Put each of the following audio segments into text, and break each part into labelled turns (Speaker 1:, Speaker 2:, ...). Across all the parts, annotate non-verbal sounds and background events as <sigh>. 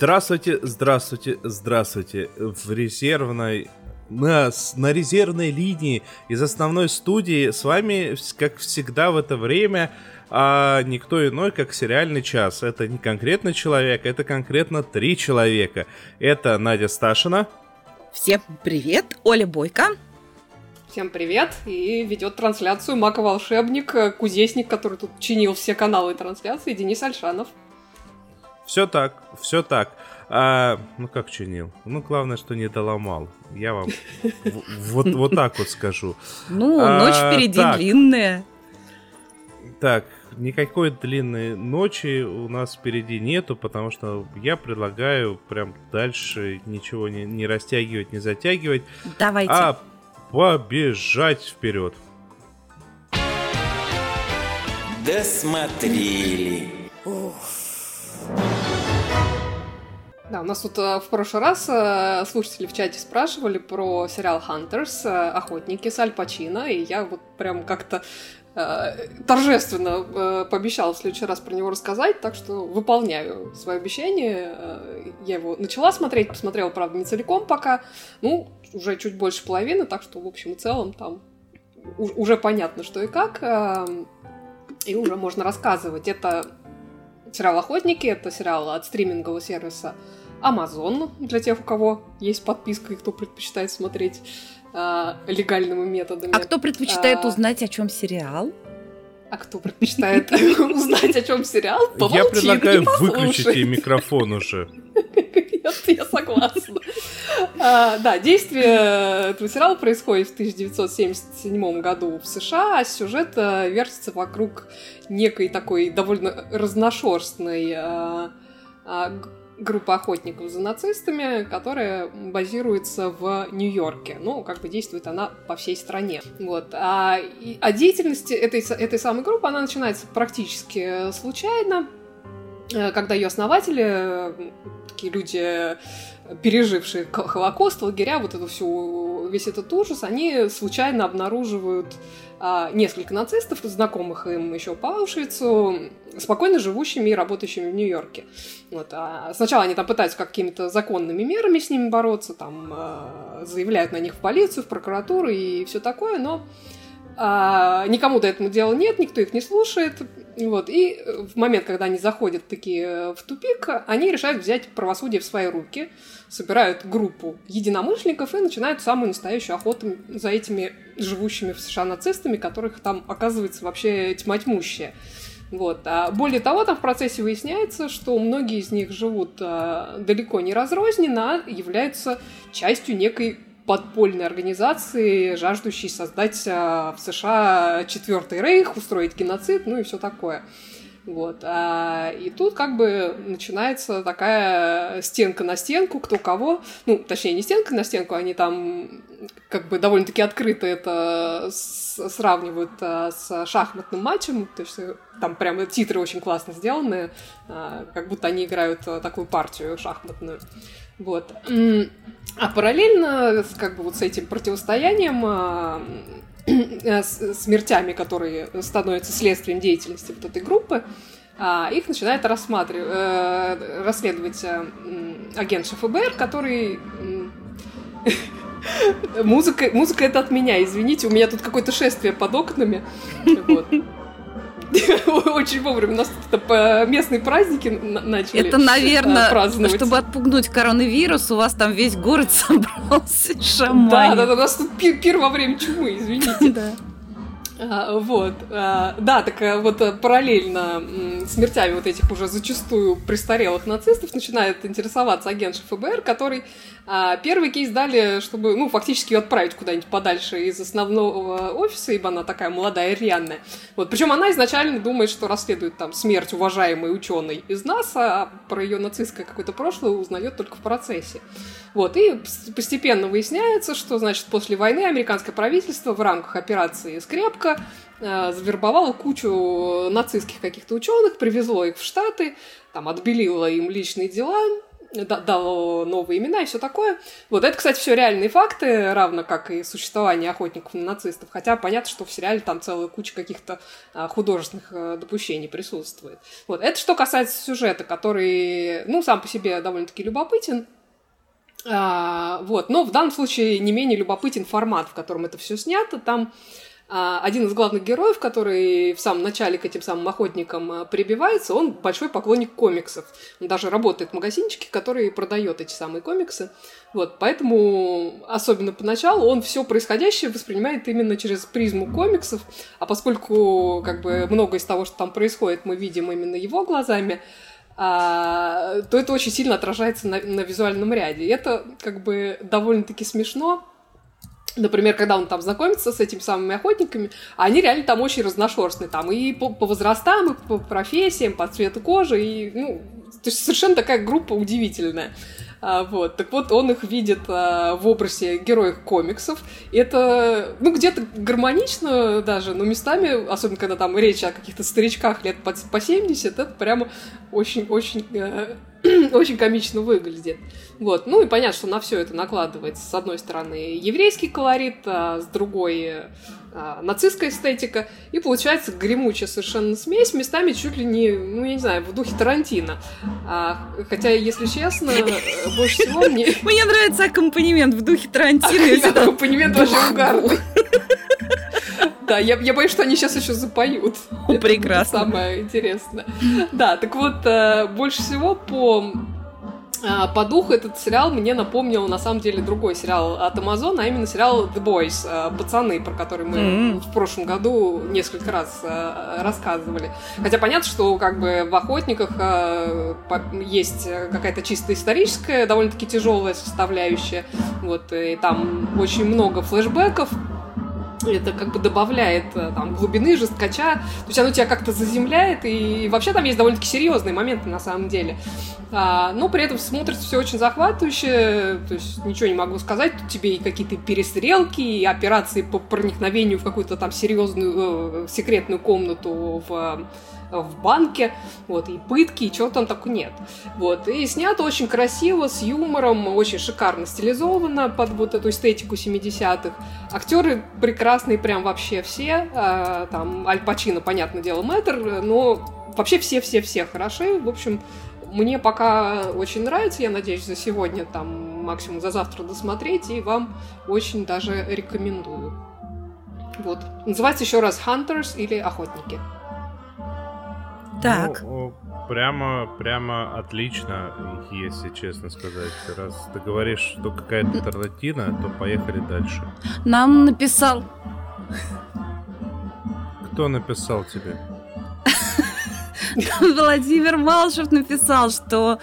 Speaker 1: Здравствуйте, здравствуйте, здравствуйте. В резервной на, на резервной линии из основной студии с вами, как всегда в это время, а никто иной, как сериальный час. Это не конкретно человек, это конкретно три человека. Это Надя Сташина.
Speaker 2: Всем привет, Оля Бойко.
Speaker 3: Всем привет! И ведет трансляцию Мака Волшебник, кузнечник, который тут чинил все каналы трансляции, Денис Альшанов.
Speaker 1: Все так, все так. А, ну как чинил? Ну, главное, что не доломал. Я вам вот, вот так вот скажу.
Speaker 2: Ну, ночь а, впереди так. длинная.
Speaker 1: Так, никакой длинной ночи у нас впереди нету, потому что я предлагаю прям дальше ничего не, не растягивать, не затягивать.
Speaker 2: Давайте.
Speaker 1: А побежать вперед.
Speaker 4: Досмотрели.
Speaker 3: Ух. Да, у нас тут э, в прошлый раз э, слушатели в чате спрашивали про сериал «Хантерс», э, «Охотники» с Аль Пачино, и я вот прям как-то торжественно пообещала в следующий раз про него рассказать, так что выполняю свое обещание. Я его начала смотреть, посмотрела, правда, не целиком пока, ну, уже чуть больше половины, так что, в общем и целом, там уже понятно, что и как, и уже можно рассказывать. Это сериал «Охотники», это сериал от стримингового сервиса Amazon, для тех, у кого есть подписка и кто предпочитает смотреть э, легальными методами.
Speaker 2: А кто предпочитает а, узнать, о чем сериал?
Speaker 3: А кто предпочитает <laughs> узнать, о чем сериал?
Speaker 1: Я предлагаю выключить ей микрофон уже. <laughs>
Speaker 3: Я согласна. А, да, действие этого сериала происходит в 1977 году в США, а сюжет э, вертится вокруг некой такой довольно разношерстной а, группа охотников за нацистами, которая базируется в Нью-Йорке. Ну, как бы действует она по всей стране. Вот. А, и, а деятельность этой, этой самой группы, она начинается практически случайно, э, когда ее основатели, такие люди, пережившие Холокост, лагеря, вот эту всю, весь этот ужас, они случайно обнаруживают а, несколько нацистов, знакомых им еще по Аушвицу, спокойно живущими и работающими в Нью-Йорке. Вот. А сначала они там пытаются какими-то законными мерами с ними бороться, там а, заявляют на них в полицию, в прокуратуру и все такое, но а, никому до этого дела нет, никто их не слушает. Вот. И в момент, когда они заходят такие в тупик, они решают взять правосудие в свои руки – собирают группу единомышленников и начинают самую настоящую охоту за этими живущими в США нацистами, которых там оказывается вообще тьма тьмущая. Вот. А более того, там в процессе выясняется, что многие из них живут а, далеко не разрозненно, а являются частью некой подпольной организации, жаждущей создать а, в США четвертый рейх, устроить геноцид, ну и все такое. Вот. А, и тут как бы начинается такая стенка на стенку, кто кого. Ну, точнее, не стенка на стенку, они там как бы довольно-таки открыто это сравнивают а, с шахматным матчем. То есть э, там прям титры очень классно сделаны, а, как будто они играют а, такую партию шахматную. Вот. А параллельно как бы вот с этим противостоянием а, Э, смертями, которые становятся следствием деятельности вот этой группы, а, их начинает рассматривать, э, расследовать э, агент ФБР, который <laughs> Музыка, музыка это от меня, извините, у меня тут какое-то шествие под окнами. Вот. <laughs> Очень вовремя. У нас тут местные праздники начали
Speaker 2: Это, наверное, праздновать. чтобы отпугнуть коронавирус, у вас там весь город <laughs> собрался шаман.
Speaker 3: Да, да, да, у нас тут пир, во время чумы, извините. <laughs> Да. А, вот, а, да, так э, вот э, параллельно смертями вот этих уже зачастую престарелых нацистов начинает интересоваться агент ФБР, который а, первый кейс дали, чтобы, ну, фактически ее отправить куда-нибудь подальше из основного офиса, ибо она такая молодая рьяная. Вот, причем она изначально думает, что расследует там смерть уважаемой ученой из НАСА, а про ее нацистское какое-то прошлое узнает только в процессе. Вот, и постепенно выясняется, что, значит, после войны американское правительство в рамках операции «Скрепка» э, завербовало кучу нацистских каких-то ученых, привезло их в Штаты, там, отбелило им личные дела, дало новые имена и все такое. Вот это, кстати, все реальные факты, равно как и существование охотников на нацистов. Хотя понятно, что в сериале там целая куча каких-то а, художественных а, допущений присутствует. Вот это что касается сюжета, который, ну, сам по себе довольно-таки любопытен. А, вот, но в данном случае не менее любопытен формат, в котором это все снято. Там один из главных героев, который в самом начале к этим самым охотникам а, прибивается, он большой поклонник комиксов. Он даже работает в магазинчике, который продает эти самые комиксы. Вот, поэтому, особенно поначалу, он все происходящее воспринимает именно через призму комиксов, а поскольку как бы много из того, что там происходит, мы видим именно его глазами, а, то это очень сильно отражается на, на визуальном ряде. И это как бы довольно-таки смешно, Например, когда он там знакомится с этими самыми охотниками, они реально там очень разношерстные, там и по, по возрастам, и по профессиям, по цвету кожи, и, ну, то есть совершенно такая группа удивительная. А, вот. Так вот, он их видит а, в образе героев комиксов. Это, ну, где-то гармонично даже, но местами, особенно когда там речь о каких-то старичках лет по, по 70, это прямо очень-очень э, <clears throat> очень комично выглядит. Вот. Ну и понятно, что на все это накладывается с одной стороны еврейский колорит, а с другой а, нацистская эстетика, и получается гремучая совершенно смесь, местами чуть ли не, ну я не знаю, в духе Тарантино. А, хотя, если честно, больше всего <laughs> мне...
Speaker 2: Мне нравится аккомпанемент в духе Тарантино.
Speaker 3: Аккомпанемент вообще угарный. Да, я, я боюсь, что они сейчас еще запоют.
Speaker 2: Прекрасно.
Speaker 3: Это самое интересное. Да, так вот, э, больше всего по э, по духу этот сериал мне напомнил на самом деле другой сериал от Amazon, а именно сериал The Boys, э, пацаны, про который мы mm-hmm. в прошлом году несколько раз рассказывали. Хотя понятно, что как бы в охотниках есть какая-то чисто историческая, довольно-таки тяжелая составляющая. Вот, и там очень много флешбеков это как бы добавляет э, там глубины, жесткача, то есть оно тебя как-то заземляет, и вообще там есть довольно-таки серьезные моменты на самом деле. А, но при этом смотрится все очень захватывающе, то есть ничего не могу сказать, тут тебе и какие-то перестрелки, и операции по проникновению в какую-то там серьезную э, секретную комнату в в банке, вот, и пытки, и чего там так нет. Вот, и снято очень красиво, с юмором, очень шикарно стилизовано под вот эту эстетику 70-х. Актеры прекрасные прям вообще все, а, там, Аль Пачино, понятное дело, мэтр, но вообще все-все-все хороши, в общем, мне пока очень нравится, я надеюсь, за сегодня, там, максимум за завтра досмотреть, и вам очень даже рекомендую. Вот. Называется еще раз Hunters или Охотники.
Speaker 2: Так.
Speaker 1: Ну, прямо, прямо отлично, если честно сказать. Раз ты говоришь, что какая-то Тарантино, то поехали дальше.
Speaker 2: Нам написал.
Speaker 1: Кто написал тебе? <laughs>
Speaker 2: Владимир Малышев написал, что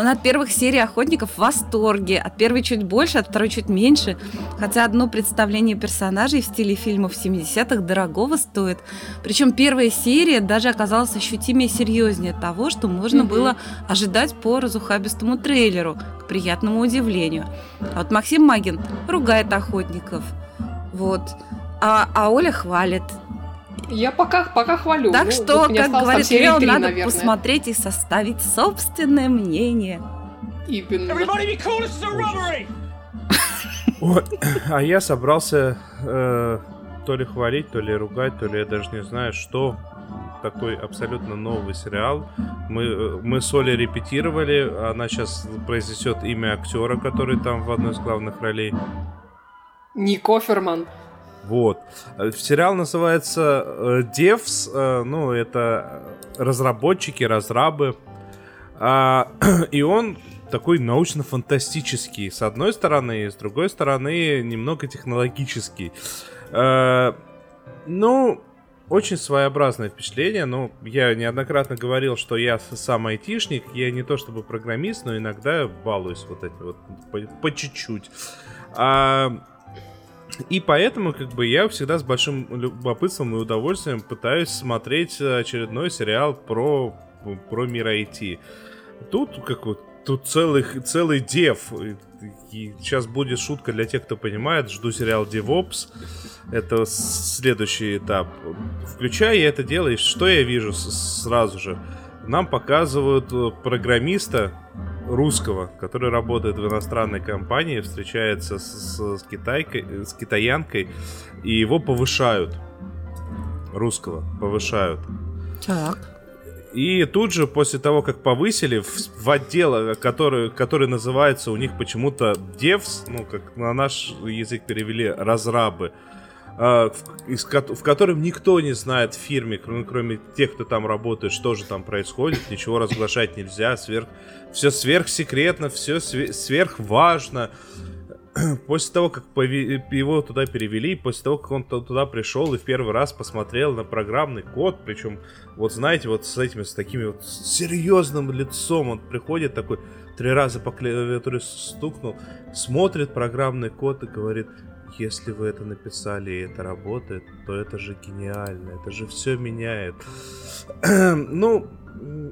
Speaker 2: он от первых серий «Охотников» в восторге. От первой чуть больше, от второй чуть меньше. Хотя одно представление персонажей в стиле фильмов 70-х дорогого стоит. Причем первая серия даже оказалась ощутимее серьезнее того, что можно mm-hmm. было ожидать по разухабистому трейлеру, к приятному удивлению. А вот Максим Магин ругает охотников. Вот. А, а Оля хвалит.
Speaker 3: Я пока, пока хвалю.
Speaker 2: Так ну, что, как говорит Лео, надо наверное. посмотреть и составить собственное мнение.
Speaker 3: Именно.
Speaker 1: а я собрался э, то ли хвалить, то ли ругать, то ли я даже не знаю, что такой абсолютно новый сериал. Мы, э, мы с Олей репетировали, она сейчас произнесет имя актера, который там в одной из главных ролей.
Speaker 3: Ник Оферман.
Speaker 1: Вот. Э, сериал называется э, Devs, э, ну, это разработчики, разрабы. А, <clears throat> и он такой научно-фантастический, с одной стороны, и с другой стороны, немного технологический. Ну, очень своеобразное впечатление, но я неоднократно говорил, что я сам айтишник, я не то чтобы программист, но иногда балуюсь вот эти вот по, по чуть-чуть. А, и поэтому, как бы, я всегда с большим любопытством и удовольствием пытаюсь смотреть очередной сериал про, про мир IT. Тут, как вот, тут целый, целый дев. И сейчас будет шутка для тех, кто понимает. Жду сериал DevOps. Это следующий этап. Включая я это дело, и что я вижу сразу же? Нам показывают э, программиста русского, который работает в иностранной компании, встречается с, с, китайкой, э, с китаянкой, и его повышают. Русского повышают.
Speaker 2: Так.
Speaker 1: И тут же, после того, как повысили, в, в отдел, который, который называется у них почему-то Devs, ну, как на наш язык перевели, разрабы, а, в, в котором никто не знает в фирме, кроме, кроме тех, кто там работает, что же там происходит, ничего разглашать нельзя, сверх, все сверхсекретно, все сверхважно. <clears throat> После того, как его туда перевели, после того, как он туда пришел и в первый раз посмотрел на программный код, причем, вот знаете, вот с этими, с такими вот серьезным лицом, он приходит такой, три раза по клавиатуре стукнул, смотрит программный код и говорит, если вы это написали и это работает, то это же гениально, это же все меняет. <clears throat> ну,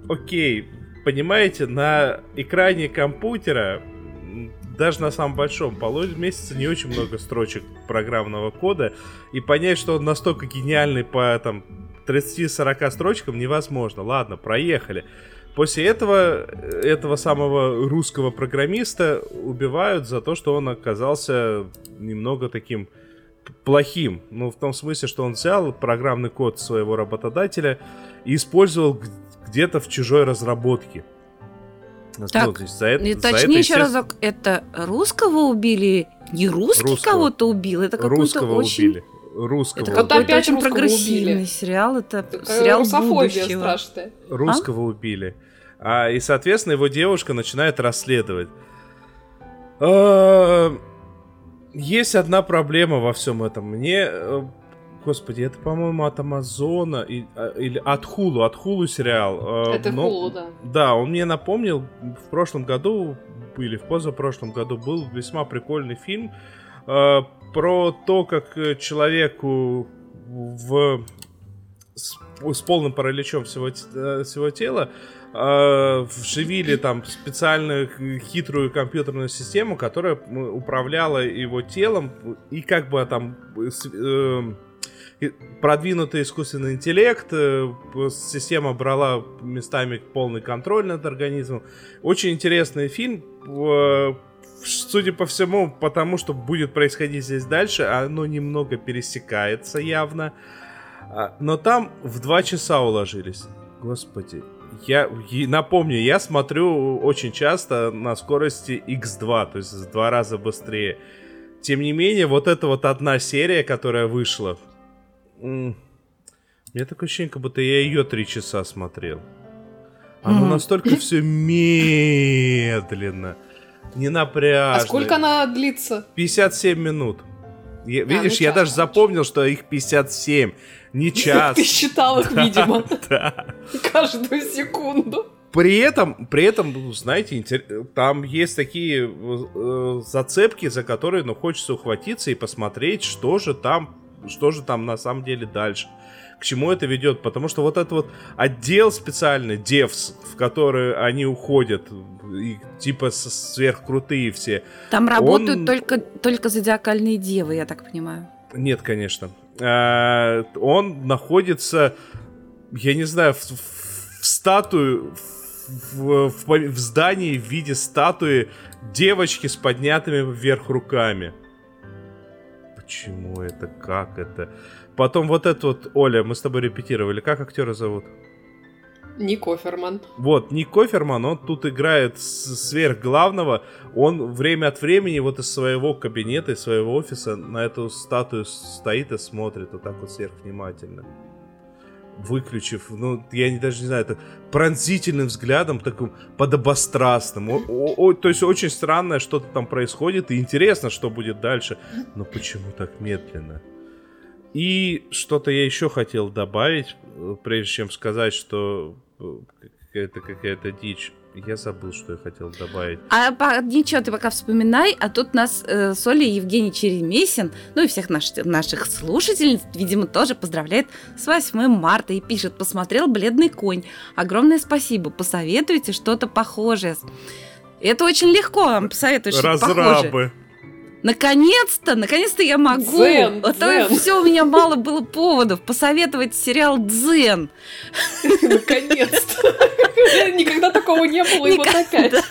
Speaker 1: окей, понимаете, на экране компьютера, даже на самом большом, месяца не очень много строчек программного кода, и понять, что он настолько гениальный по там 30-40 строчкам невозможно. Ладно, проехали. После этого этого самого русского программиста убивают за то, что он оказался немного таким плохим. Ну, в том смысле, что он взял программный код своего работодателя и использовал где-то в чужой разработке.
Speaker 2: Так, ну, за это, и точнее это, еще разок, это русского убили? Не русский русского. кого-то убил? Это какой-то очень... убили
Speaker 1: русского.
Speaker 2: Это какой-то опять очень прогрессивный убили. сериал. Это, сериал будущего. страшная.
Speaker 1: Русского а? убили. А, и, соответственно, его девушка начинает расследовать. Есть одна проблема во всем этом. Мне, э, господи, это, по-моему, от Амазона а, или от Хулу, от Хулу сериал.
Speaker 3: Э, это Но, Хулу, да.
Speaker 1: Да, он мне напомнил в прошлом году или в позапрошлом году был весьма прикольный фильм э, про то, как человеку в с, с полным параличом всего, всего тела э, вживили там специальную хитрую компьютерную систему, которая управляла его телом и как бы там э, продвинутый искусственный интеллект, э, система брала местами полный контроль над организмом. Очень интересный фильм. Судя по всему, потому что будет происходить здесь дальше, оно немного пересекается явно. А, но там в два часа уложились. Господи, я напомню, я смотрю очень часто на скорости x2, то есть в два раза быстрее. Тем не менее, вот эта вот одна серия, которая вышла, мне такое ощущение, как будто я ее три часа смотрел. Оно настолько все медленно, не напряжно. А
Speaker 3: сколько она длится?
Speaker 1: 57 минут. Я, а, видишь, ну, я даже запомнил, что их 57 не <laughs> час.
Speaker 3: Ты считал их, видимо. <laughs> Да. Каждую секунду.
Speaker 1: При этом, при этом, ну, знаете, там есть такие э, зацепки, за которые, ну, хочется ухватиться и посмотреть, что же там, что же там на самом деле дальше. К чему это ведет? Потому что вот этот вот отдел специальный, девс, в который они уходят, и, типа сверхкрутые все.
Speaker 2: Там работают он... только, только зодиакальные девы, я так понимаю.
Speaker 1: Нет, конечно. Э, он находится, я не знаю, в, в статую, в, в, в здании в виде статуи девочки с поднятыми вверх руками. Почему это? Как это? Потом вот это вот, Оля, мы с тобой репетировали. Как актера зовут?
Speaker 3: Ник Коферман.
Speaker 1: Вот, Ник Коферман, он тут играет сверх главного. Он время от времени вот из своего кабинета, из своего офиса на эту статую стоит и смотрит вот так вот сверхвнимательно. Выключив, ну, я не, даже не знаю, это пронзительным взглядом, таким подобострастным. О, о, о, то есть очень странное что-то там происходит, и интересно, что будет дальше. Но почему так медленно? И что-то я еще хотел добавить, э, прежде чем сказать, что это какая-то дичь. Я забыл, что я хотел добавить.
Speaker 2: А по, ничего, ты пока вспоминай, а тут нас э, с Олей Евгений Черемесин, ну и всех наш, наших слушательниц, видимо, тоже поздравляет с 8 марта и пишет, посмотрел «Бледный конь». Огромное спасибо, посоветуйте что-то похожее. Это очень легко вам посоветовать что-то похожее. Наконец-то, наконец-то я могу. Дзен, а то все у меня мало было поводов посоветовать сериал Дзен. <laughs>
Speaker 3: Наконец-то. <laughs> Никогда такого не было, и вот опять. <laughs>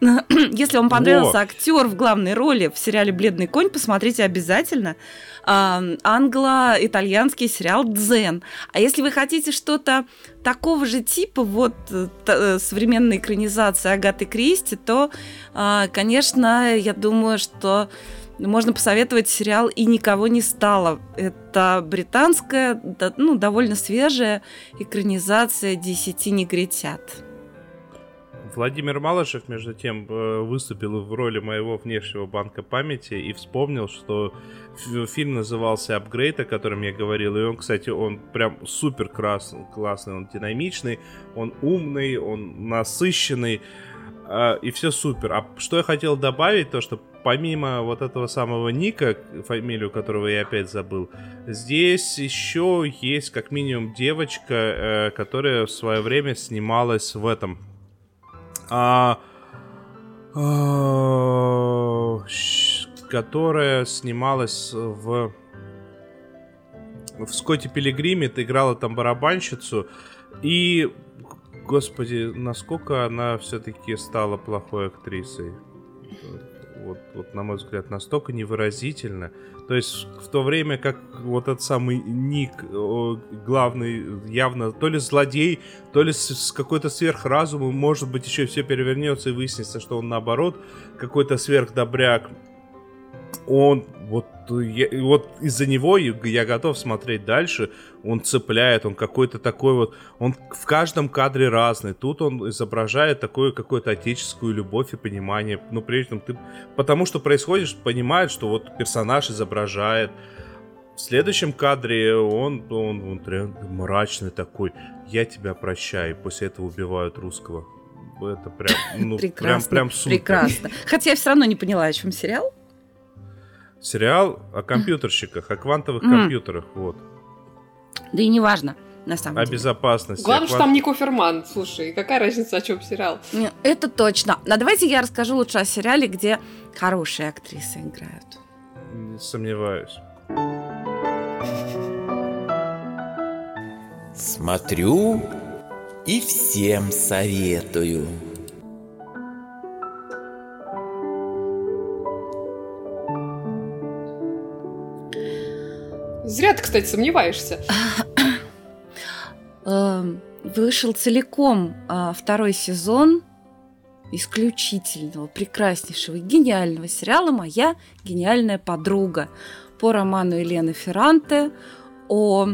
Speaker 3: <clears throat>
Speaker 2: Если вам понравился актер в главной роли в сериале Бледный конь, посмотрите обязательно англо-итальянский сериал «Дзен». А если вы хотите что-то такого же типа, вот э, э, современная экранизация Агаты Кристи, то, а, конечно, я думаю, что можно посоветовать сериал «И никого не стало». Это британская, ну, довольно свежая экранизация «Десяти негритят».
Speaker 1: Владимир Малышев, между тем, э, выступил в роли моего внешнего банка памяти и вспомнил, что фильм назывался «Апгрейд», о котором я говорил, и он, кстати, он прям супер классный, он динамичный, он умный, он насыщенный, а, и все супер. А что я хотел добавить, то что помимо вот этого самого Ника, фамилию которого я опять забыл, здесь еще есть как минимум девочка, э, которая в свое время снималась в этом а, а, которая снималась в в Скотте Пилигриме, ты играла там барабанщицу, и, господи, насколько она все-таки стала плохой актрисой. Вот, вот, на мой взгляд, настолько невыразительно. То есть в то время как вот этот самый Ник, главный, явно то ли злодей, то ли с, с какой-то сверхразумом, может быть, еще все перевернется и выяснится, что он наоборот какой-то сверхдобряк. Он вот, я, вот из-за него я готов смотреть дальше. Он цепляет, он какой-то такой вот, он в каждом кадре разный. Тут он изображает такую какую-то отеческую любовь и понимание. Ну, прежде чем ты, потому что происходит, понимает, что вот персонаж изображает. В следующем кадре он, он, он, он мрачный такой. Я тебя прощаю. После этого убивают русского. Это прям, ну,
Speaker 2: прекрасно, прям, прям супер. Прекрасно. Хотя я все равно не поняла, о чем сериал.
Speaker 1: Сериал о компьютерщиках, о квантовых компьютерах, вот.
Speaker 2: Да и не важно, на самом
Speaker 1: о
Speaker 2: деле.
Speaker 1: О безопасности.
Speaker 3: Главное, что там Нико Ферман. Слушай, какая разница, о чем сериал?
Speaker 2: Это точно. Но давайте я расскажу лучше о сериале, где хорошие актрисы играют.
Speaker 1: Не сомневаюсь.
Speaker 4: Смотрю и всем советую.
Speaker 3: Зря ты, кстати, сомневаешься. <coughs>
Speaker 2: Эм, вышел целиком а, второй сезон исключительного, прекраснейшего, гениального сериала «Моя гениальная подруга» по роману Елены Ферранте о,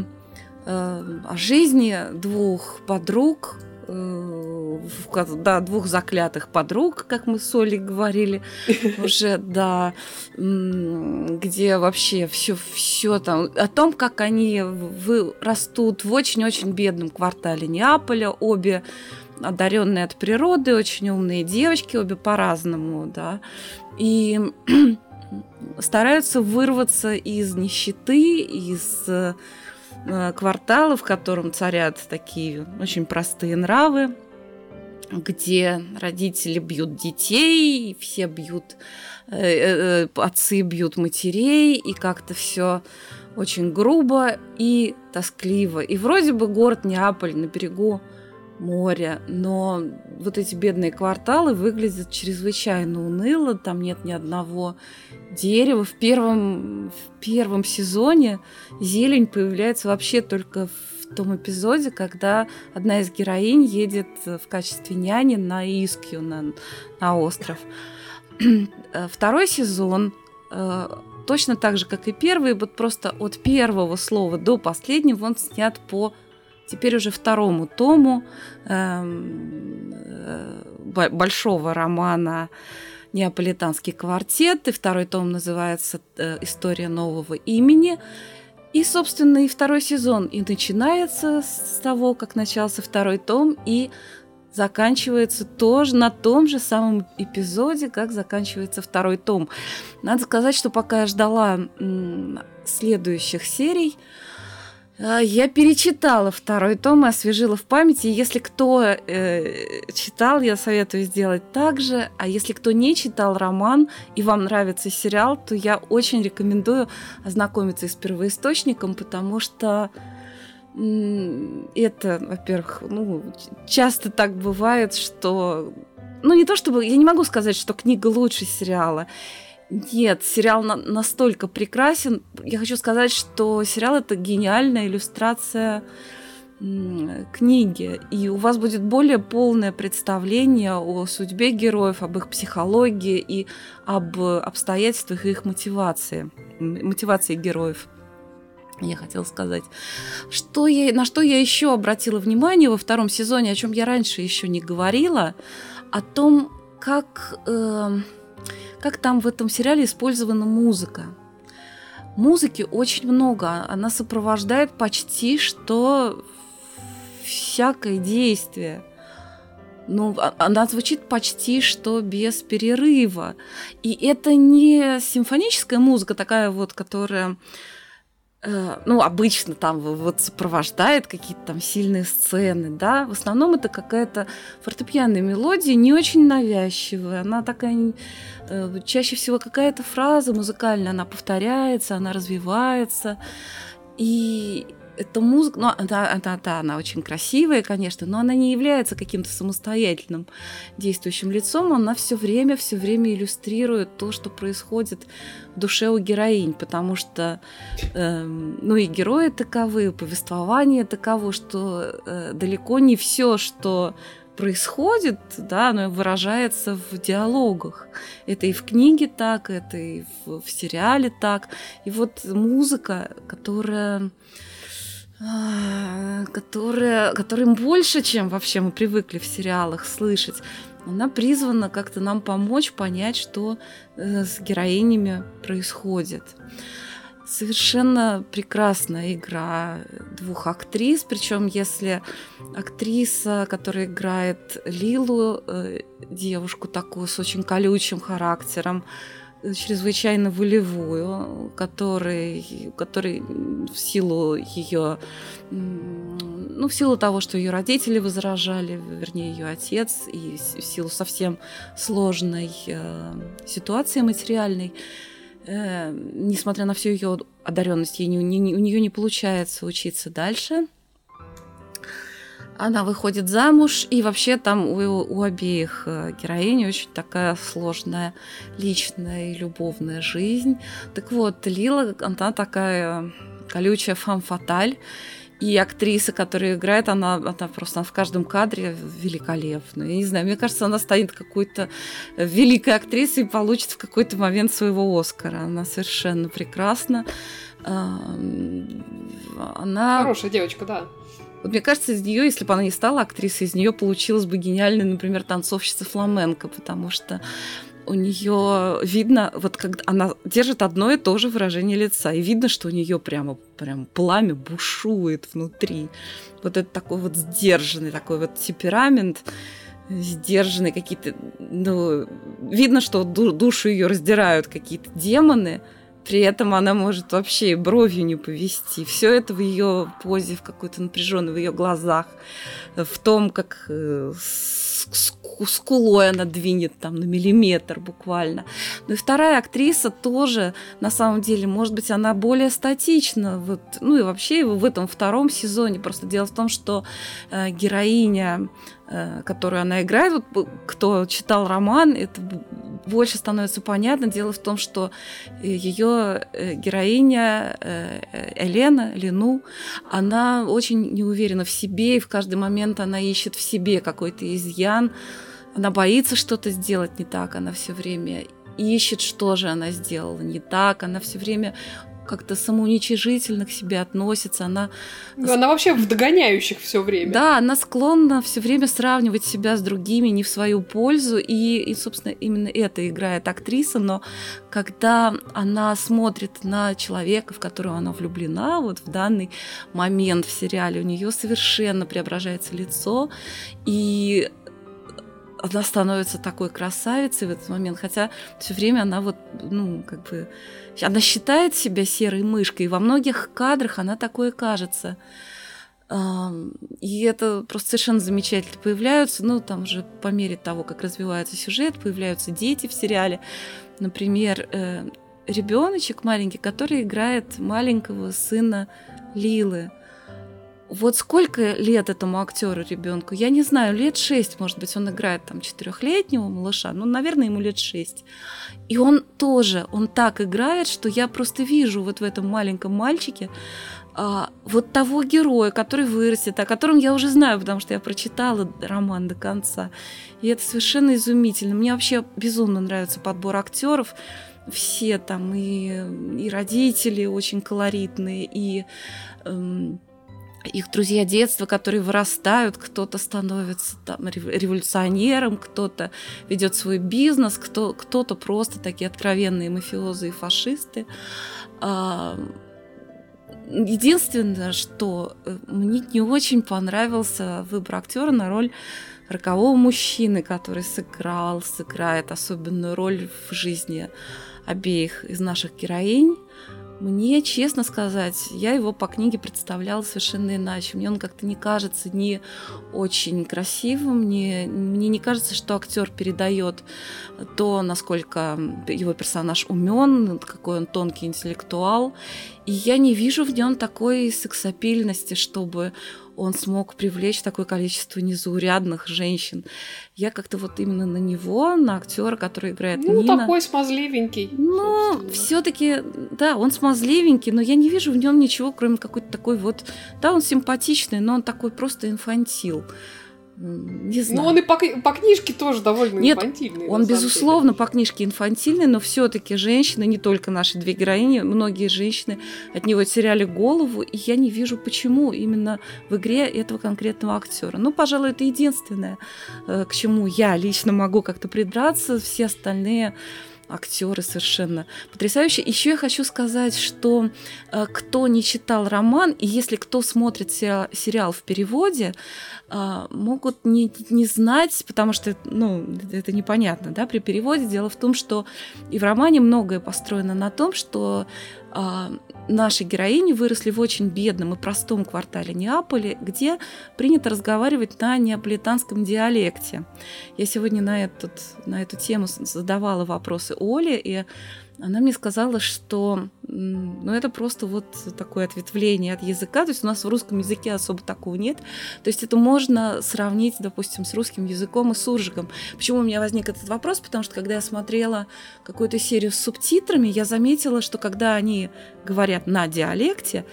Speaker 2: э, о жизни двух подруг, да, двух заклятых подруг, как мы с Олей говорили <laughs> уже, да, где вообще все, все там, о том, как они вы, растут в очень-очень бедном квартале Неаполя, обе одаренные от природы, очень умные девочки, обе по-разному, да, и <clears throat> стараются вырваться из нищеты, из Э, квартала, в котором царят такие очень простые нравы, где родители бьют детей, все бьют, э, э, отцы бьют матерей, и как-то все очень грубо и тоскливо. И вроде бы город Неаполь на берегу моря, но вот эти бедные кварталы выглядят чрезвычайно уныло, там нет ни одного дерева. В первом, в первом сезоне зелень появляется вообще только в том эпизоде, когда одна из героинь едет в качестве няни на Искью, на, на остров. Второй сезон э, точно так же, как и первый, вот просто от первого слова до последнего он снят по теперь уже второму тому эм, э, большого романа «Неаполитанский квартет», и второй том называется э, «История нового имени». И, собственно, и второй сезон и начинается с того, как начался второй том, и заканчивается тоже на том же самом эпизоде, как заканчивается второй том. Надо сказать, что пока я ждала следующих серий, я перечитала второй том и освежила в памяти. Если кто э, читал, я советую сделать так же. А если кто не читал роман и вам нравится сериал, то я очень рекомендую ознакомиться с первоисточником, потому что это, во-первых, ну, часто так бывает, что... Ну, не то чтобы... Я не могу сказать, что книга лучше сериала. Нет, сериал на настолько прекрасен. Я хочу сказать, что сериал это гениальная иллюстрация книги, и у вас будет более полное представление о судьбе героев, об их психологии и об обстоятельствах их мотивации, мотивации героев я хотела сказать. Что я, на что я еще обратила внимание во втором сезоне, о чем я раньше еще не говорила, о том, как, э, как там в этом сериале использована музыка. Музыки очень много, она сопровождает почти что всякое действие. Ну, а, она звучит почти что без перерыва. И это не симфоническая музыка такая вот, которая ну, обычно там вот сопровождает какие-то там сильные сцены, да, в основном это какая-то фортепианная мелодия, не очень навязчивая, она такая, э, чаще всего какая-то фраза музыкальная, она повторяется, она развивается, и эта музыка, ну, она, она, да, она очень красивая, конечно, но она не является каким-то самостоятельным действующим лицом, она все время, все время иллюстрирует то, что происходит в душе у героинь, потому что, э, ну, и герои таковы, повествование таково, что э, далеко не все, что происходит, да, оно выражается в диалогах. Это и в книге так, это и в, в сериале так. И вот музыка, которая которая, которым больше, чем вообще мы привыкли в сериалах слышать. Она призвана как-то нам помочь понять, что э, с героинями происходит. Совершенно прекрасная игра двух актрис, причем если актриса, которая играет Лилу, э, девушку такую с очень колючим характером, чрезвычайно волевую, который, который в силу ее, ну, в силу того, что ее родители возражали, вернее, ее отец, и в силу совсем сложной э, ситуации материальной, э, несмотря на всю ее одаренность, ей не, не, у нее не получается учиться дальше – она выходит замуж, и вообще там у, у обеих э, героинь очень такая сложная личная и любовная жизнь. Так вот, Лила, она такая колючая фам-фаталь, и актриса, которая играет, она, она просто она в каждом кадре великолепна. Я не знаю, мне кажется, она станет какой-то великой актрисой и получит в какой-то момент своего Оскара. Она совершенно прекрасна. Она...
Speaker 3: Хорошая девочка, да.
Speaker 2: Вот мне кажется, из нее, если бы она не стала актрисой, из нее получилась бы гениальная, например, танцовщица фламенко, потому что у нее видно, вот когда она держит одно и то же выражение лица, и видно, что у нее прямо, прям пламя бушует внутри. Вот это такой вот сдержанный такой вот темперамент, сдержанный какие-то, ну, видно, что душу ее раздирают какие-то демоны, при этом она может вообще бровью не повести. Все это в ее позе, в какой-то напряженной, в ее глазах, в том, как э, скулой она двинет там на миллиметр буквально. Ну и вторая актриса тоже, на самом деле, может быть, она более статична. Вот, ну и вообще в этом втором сезоне. Просто дело в том, что э, героиня которую она играет. Вот, кто читал роман, это больше становится понятно. Дело в том, что ее э, героиня э, Елена, Лену, она очень не уверена в себе, и в каждый момент она ищет в себе какой-то изъян. Она боится что-то сделать не так, она все время ищет, что же она сделала не так, она все время как-то самоуничижительно к себе относится. Она,
Speaker 3: ну, она вообще в догоняющих все время.
Speaker 2: Да, она склонна все время сравнивать себя с другими не в свою пользу. И, и, собственно, именно это играет актриса. Но когда она смотрит на человека, в которого она влюблена, вот в данный момент в сериале, у нее совершенно преображается лицо. И она становится такой красавицей в этот момент, хотя все время она вот, ну, как бы, она считает себя серой мышкой, и во многих кадрах она такое кажется. И это просто совершенно замечательно. Появляются, ну, там уже по мере того, как развивается сюжет, появляются дети в сериале. Например, э, ребеночек маленький, который играет маленького сына Лилы. Вот сколько лет этому актеру ребенку? Я не знаю, лет шесть, может быть, он играет там четырехлетнего малыша, ну, наверное, ему лет шесть. И он тоже, он так играет, что я просто вижу вот в этом маленьком мальчике а, вот того героя, который вырастет, о котором я уже знаю, потому что я прочитала роман до конца. И это совершенно изумительно. Мне вообще безумно нравится подбор актеров. Все там и, и родители очень колоритные, и эм, их друзья детства, которые вырастают, кто-то становится там, революционером, кто-то ведет свой бизнес, кто, кто-то просто такие откровенные мафиозы и фашисты. Единственное, что э, мне не очень понравился выбор актера на роль рокового мужчины, который сыграл, сыграет особенную роль в жизни обеих из наших героинь. Мне, честно сказать, я его по книге представляла совершенно иначе. Мне он как-то не кажется не очень красивым, мне, мне не кажется, что актер передает то, насколько его персонаж умен, какой он тонкий интеллектуал. И я не вижу в нем такой сексапильности, чтобы он смог привлечь такое количество незаурядных женщин. Я как-то вот именно на него, на актера, который играет
Speaker 3: ну,
Speaker 2: Нина.
Speaker 3: такой смазливенький.
Speaker 2: Ну, все-таки, да, он смазливенький, но я не вижу в нем ничего, кроме какой-то такой вот. Да, он симпатичный, но он такой просто инфантил не знаю.
Speaker 3: Ну, он и по, по книжке тоже довольно
Speaker 2: Нет,
Speaker 3: инфантильный.
Speaker 2: Он, безусловно, по книжке инфантильный, но все-таки женщины, не только наши две героини, многие женщины от него теряли голову, и я не вижу, почему именно в игре этого конкретного актера. Ну, пожалуй, это единственное, э, к чему я лично могу как-то придраться. Все остальные актеры совершенно потрясающие. Еще я хочу сказать, что э, кто не читал роман, и если кто смотрит сериал в переводе, э, могут не, не знать, потому что ну, это непонятно да, при переводе. Дело в том, что и в романе многое построено на том, что а, наши героини выросли в очень бедном и простом квартале Неаполя, где принято разговаривать на неаполитанском диалекте. Я сегодня на, этот, на эту тему задавала вопросы Оле, и она мне сказала, что ну, это просто вот такое ответвление от языка. То есть у нас в русском языке особо такого нет. То есть это можно сравнить, допустим, с русским языком и суржиком. Почему у меня возник этот вопрос? Потому что когда я смотрела какую-то серию с субтитрами, я заметила, что когда они говорят на диалекте,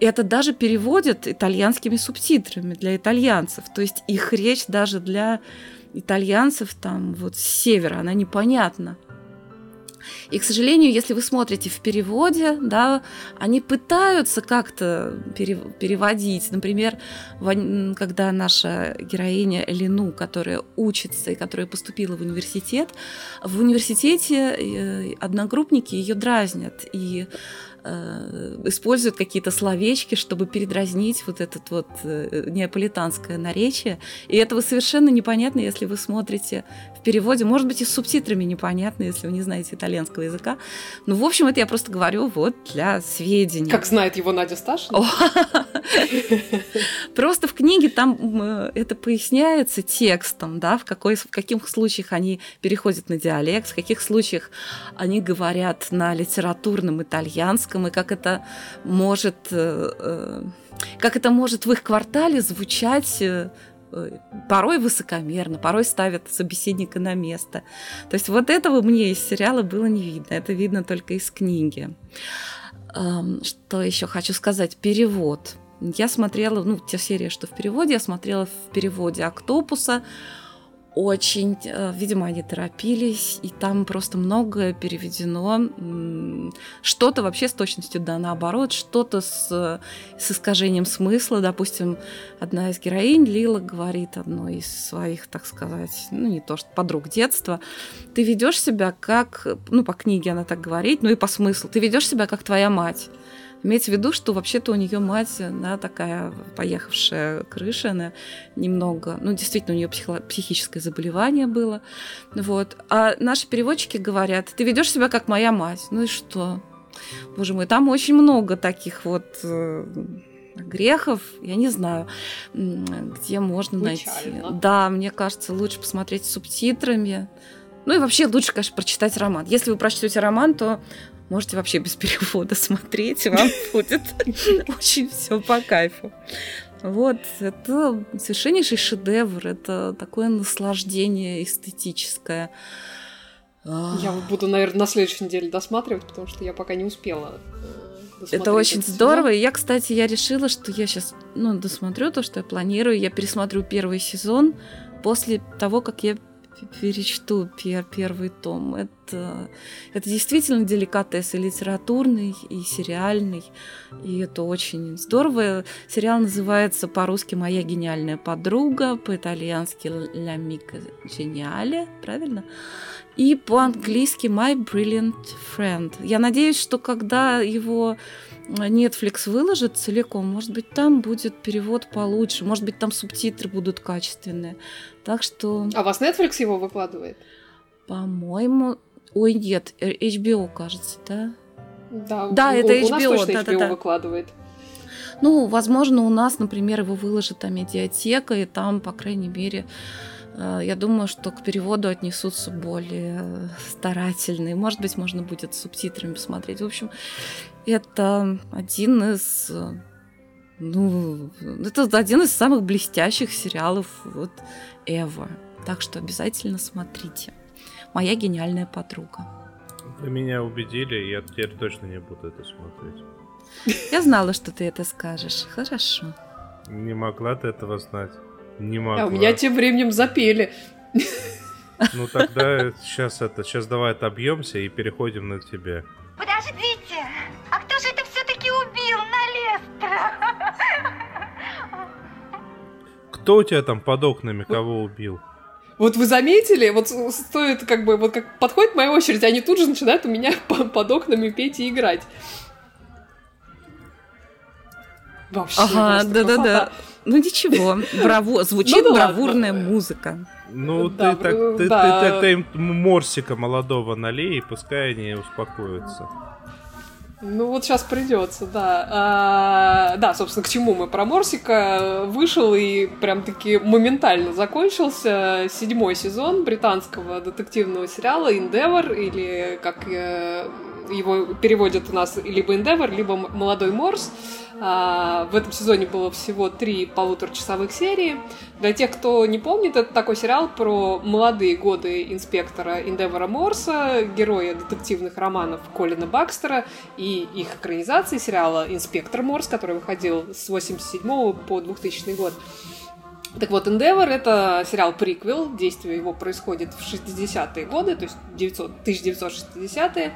Speaker 2: это даже переводят итальянскими субтитрами для итальянцев. То есть их речь даже для итальянцев там вот с севера, она непонятна. И, к сожалению, если вы смотрите в переводе, да, они пытаются как-то переводить. Например, когда наша героиня Элину, которая учится и которая поступила в университет, в университете э, одногруппники ее дразнят. И используют какие-то словечки, чтобы передразнить вот это вот э, неаполитанское наречие. И этого совершенно непонятно, если вы смотрите в переводе. Может быть, и с субтитрами непонятно, если вы не знаете итальянского языка. Ну, в общем, это я просто говорю вот для сведения.
Speaker 3: Как знает его Надя Сташина. <laughs>
Speaker 2: Просто в книге там э, это поясняется текстом, да, в, какой, в каких случаях они переходят на диалект, в каких случаях они говорят на литературном итальянском, русском, и как это может, э, э, как это может в их квартале звучать э, порой высокомерно, порой ставят собеседника на место. То есть вот этого мне из сериала было не видно, это видно только из книги. Эм, что еще хочу сказать? Перевод. Я смотрела, ну, те серии, что в переводе, я смотрела в переводе «Октопуса», очень, э, видимо, они торопились, и там просто многое переведено. Что-то вообще с точностью да наоборот, что-то с, с искажением смысла. Допустим, одна из героинь, Лила, говорит одной из своих, так сказать, ну не то что подруг детства, ты ведешь себя как, ну по книге она так говорит, ну и по смыслу, ты ведешь себя как твоя мать. Имеется в виду, что вообще-то у нее мать, она такая поехавшая крыша, она немного, ну, действительно, у нее психо- психическое заболевание было. Вот. А наши переводчики говорят, ты ведешь себя как моя мать. Ну и что? Боже мой, там очень много таких вот э, грехов, я не знаю, где можно Печально. найти. Да, мне кажется, лучше посмотреть с субтитрами. Ну и вообще лучше, конечно, прочитать роман. Если вы прочтете роман, то Можете вообще без перевода смотреть, вам <laughs> будет очень все по кайфу. Вот, это совершеннейший шедевр, это такое наслаждение эстетическое.
Speaker 3: Я буду, наверное, на следующей неделе досматривать, потому что я пока не успела
Speaker 2: э, это очень здорово. И я, кстати, я решила, что я сейчас ну, досмотрю то, что я планирую. Я пересмотрю первый сезон после того, как я перечту пер, первый том. Это, это действительно деликатес и литературный, и сериальный. И это очень здорово. Сериал называется по-русски «Моя гениальная подруга», по-итальянски «La Mica Geniale», правильно? И по-английски «My Brilliant Friend». Я надеюсь, что когда его Netflix выложит целиком, может быть, там будет перевод получше, может быть, там субтитры будут качественные. Так что...
Speaker 3: А у вас Netflix его выкладывает?
Speaker 2: По-моему... Ой, нет, HBO, кажется, да?
Speaker 3: Да,
Speaker 2: да у, это HBO, у
Speaker 3: нас точно
Speaker 2: да,
Speaker 3: HBO да,
Speaker 2: да.
Speaker 3: выкладывает.
Speaker 2: Ну, возможно, у нас, например, его выложит там медиатека, и там, по крайней мере, э, я думаю, что к переводу отнесутся более старательные. Может быть, можно будет с субтитрами посмотреть. В общем, это один из ну, это один из самых блестящих сериалов вот ever. Так что обязательно смотрите. Моя гениальная подруга.
Speaker 1: Вы меня убедили, я теперь точно не буду это смотреть.
Speaker 2: Я знала, что ты это скажешь. Хорошо.
Speaker 1: Не могла ты этого знать. Не могла.
Speaker 3: А у меня тем временем запели.
Speaker 1: Ну тогда сейчас это, сейчас давай отобьемся и переходим на тебя.
Speaker 5: Подождите, а кто же это все-таки убил Налестра?
Speaker 1: Кто у тебя там под окнами, кого убил?
Speaker 3: Вот вы заметили, вот стоит как бы, вот как подходит моя очередь, они тут же начинают у меня <laughs> под окнами петь и играть.
Speaker 2: Вообще, ага, да-да-да. Ну ничего, браво, звучит ну, бравурная ладно. музыка.
Speaker 1: Ну, да, ты, так, ты, да. ты, ты, ты им морсика молодого налей, и пускай они успокоятся.
Speaker 3: Ну вот сейчас придется, да. А, да, собственно, к чему мы про Морсика вышел и прям-таки моментально закончился седьмой сезон британского детективного сериала Endeavor, или как э, его переводят у нас либо Endeavor, либо Молодой Морс. А, в этом сезоне было всего три полуторачасовых серии. Для тех, кто не помнит, это такой сериал про молодые годы инспектора Индевора Морса, героя детективных романов Колина Бакстера и их экранизации сериала «Инспектор Морс», который выходил с 87 по 2000 год. Так вот, Endeavor — это сериал-приквел, действие его происходит в 60-е годы, то есть 900, 1960-е.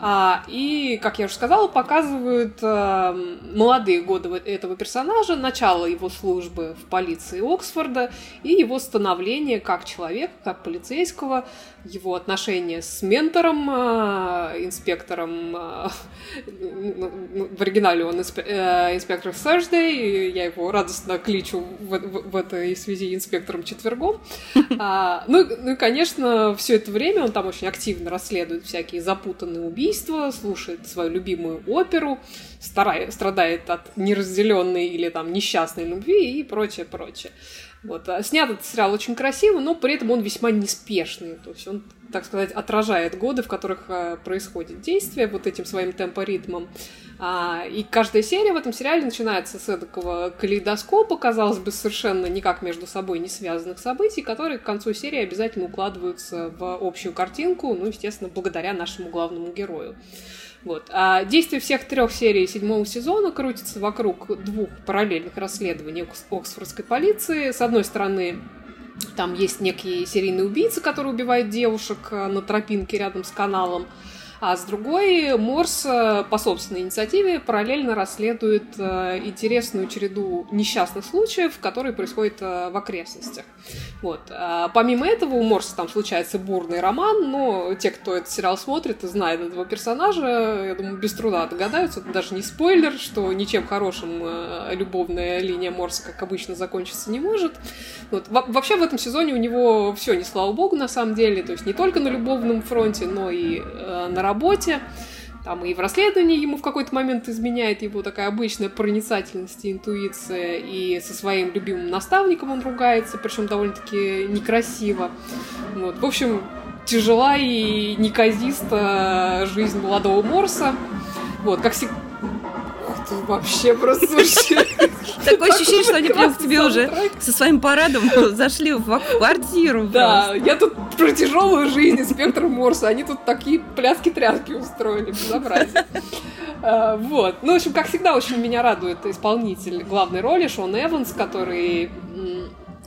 Speaker 3: А, и, как я уже сказала, показывают а, молодые годы этого персонажа, начало его службы в полиции Оксфорда и его становление как человека, как полицейского, его отношения с ментором, а, инспектором, а, в оригинале он э, инспектор Thursday, я его радостно кличу в, в, в этой связи инспектором четвергом. А, ну, ну и, конечно, все это время он там очень активно расследует всякие запутанные убийства, слушает свою любимую оперу, старает, страдает от неразделенной или там несчастной любви и прочее, прочее. Вот. А снят этот сериал очень красиво, но при этом он весьма неспешный. То есть он, так сказать, отражает годы, в которых э, происходит действие вот этим своим темпоритмом. А, и каждая серия в этом сериале начинается с такого калейдоскопа, казалось бы, совершенно никак между собой не связанных событий, которые к концу серии обязательно укладываются в общую картинку, ну, естественно, благодаря нашему главному герою. Вот. А действие всех трех серий седьмого сезона крутится вокруг двух параллельных расследований Оксфордской полиции. С одной стороны, Там есть некий серийный убийца, который убивает девушек э, на тропинке рядом с каналом. А с другой, Морс э, по собственной инициативе параллельно расследует э, интересную череду несчастных случаев, которые происходят э, в окрестностях. Вот. А помимо этого, у Морса там случается бурный роман, но те, кто этот сериал смотрит и знает этого персонажа, я думаю, без труда догадаются, это даже не спойлер, что ничем хорошим любовная линия Морса, как обычно, закончиться не может. Вот. Во вообще в этом сезоне у него все не слава богу, на самом деле, то есть не только на любовном фронте, но и на работе. Там и в расследовании ему в какой-то момент изменяет его такая обычная проницательность и интуиция, и со своим любимым наставником он ругается, причем довольно-таки некрасиво. Вот. В общем, тяжела и неказиста жизнь молодого Морса. Вот, как всегда... Вообще просто
Speaker 2: Такое ощущение, что они прям к тебе уже со своим парадом <laughs> зашли в квартиру.
Speaker 3: Да, я тут про тяжелую жизнь спектр Морса. Они тут такие пляски-тряски устроили, безобразие. А, вот. Ну, в общем, как всегда, очень меня радует исполнитель главной роли Шон Эванс, который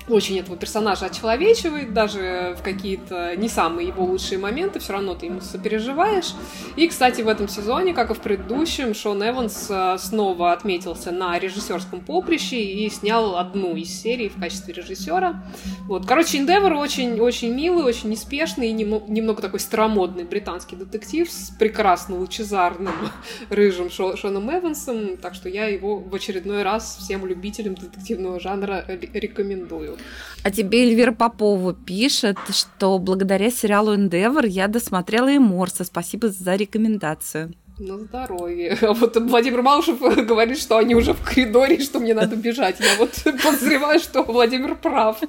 Speaker 3: очень этого персонажа очеловечивает, даже в какие-то не самые его лучшие моменты, все равно ты ему сопереживаешь. И, кстати, в этом сезоне, как и в предыдущем, Шон Эванс э, снова отметился на режиссерском поприще и снял одну из серий в качестве режиссера. Вот. Короче, Endeavor очень-очень милый, очень неспешный и немного такой старомодный британский детектив с прекрасно лучезарным <laughs> рыжим Шо Шоном Эвансом, так что я его в очередной раз всем любителям детективного жанра рекомендую.
Speaker 2: А тебе Эльвира Попова пишет, что благодаря сериалу Endeavor я досмотрела и Морса. Спасибо за рекомендацию.
Speaker 3: На здоровье. <laughs> А вот Владимир Малышев <laughs> говорит, что они уже в коридоре, что мне надо бежать. Я вот <laughs> подозреваю, что Владимир прав.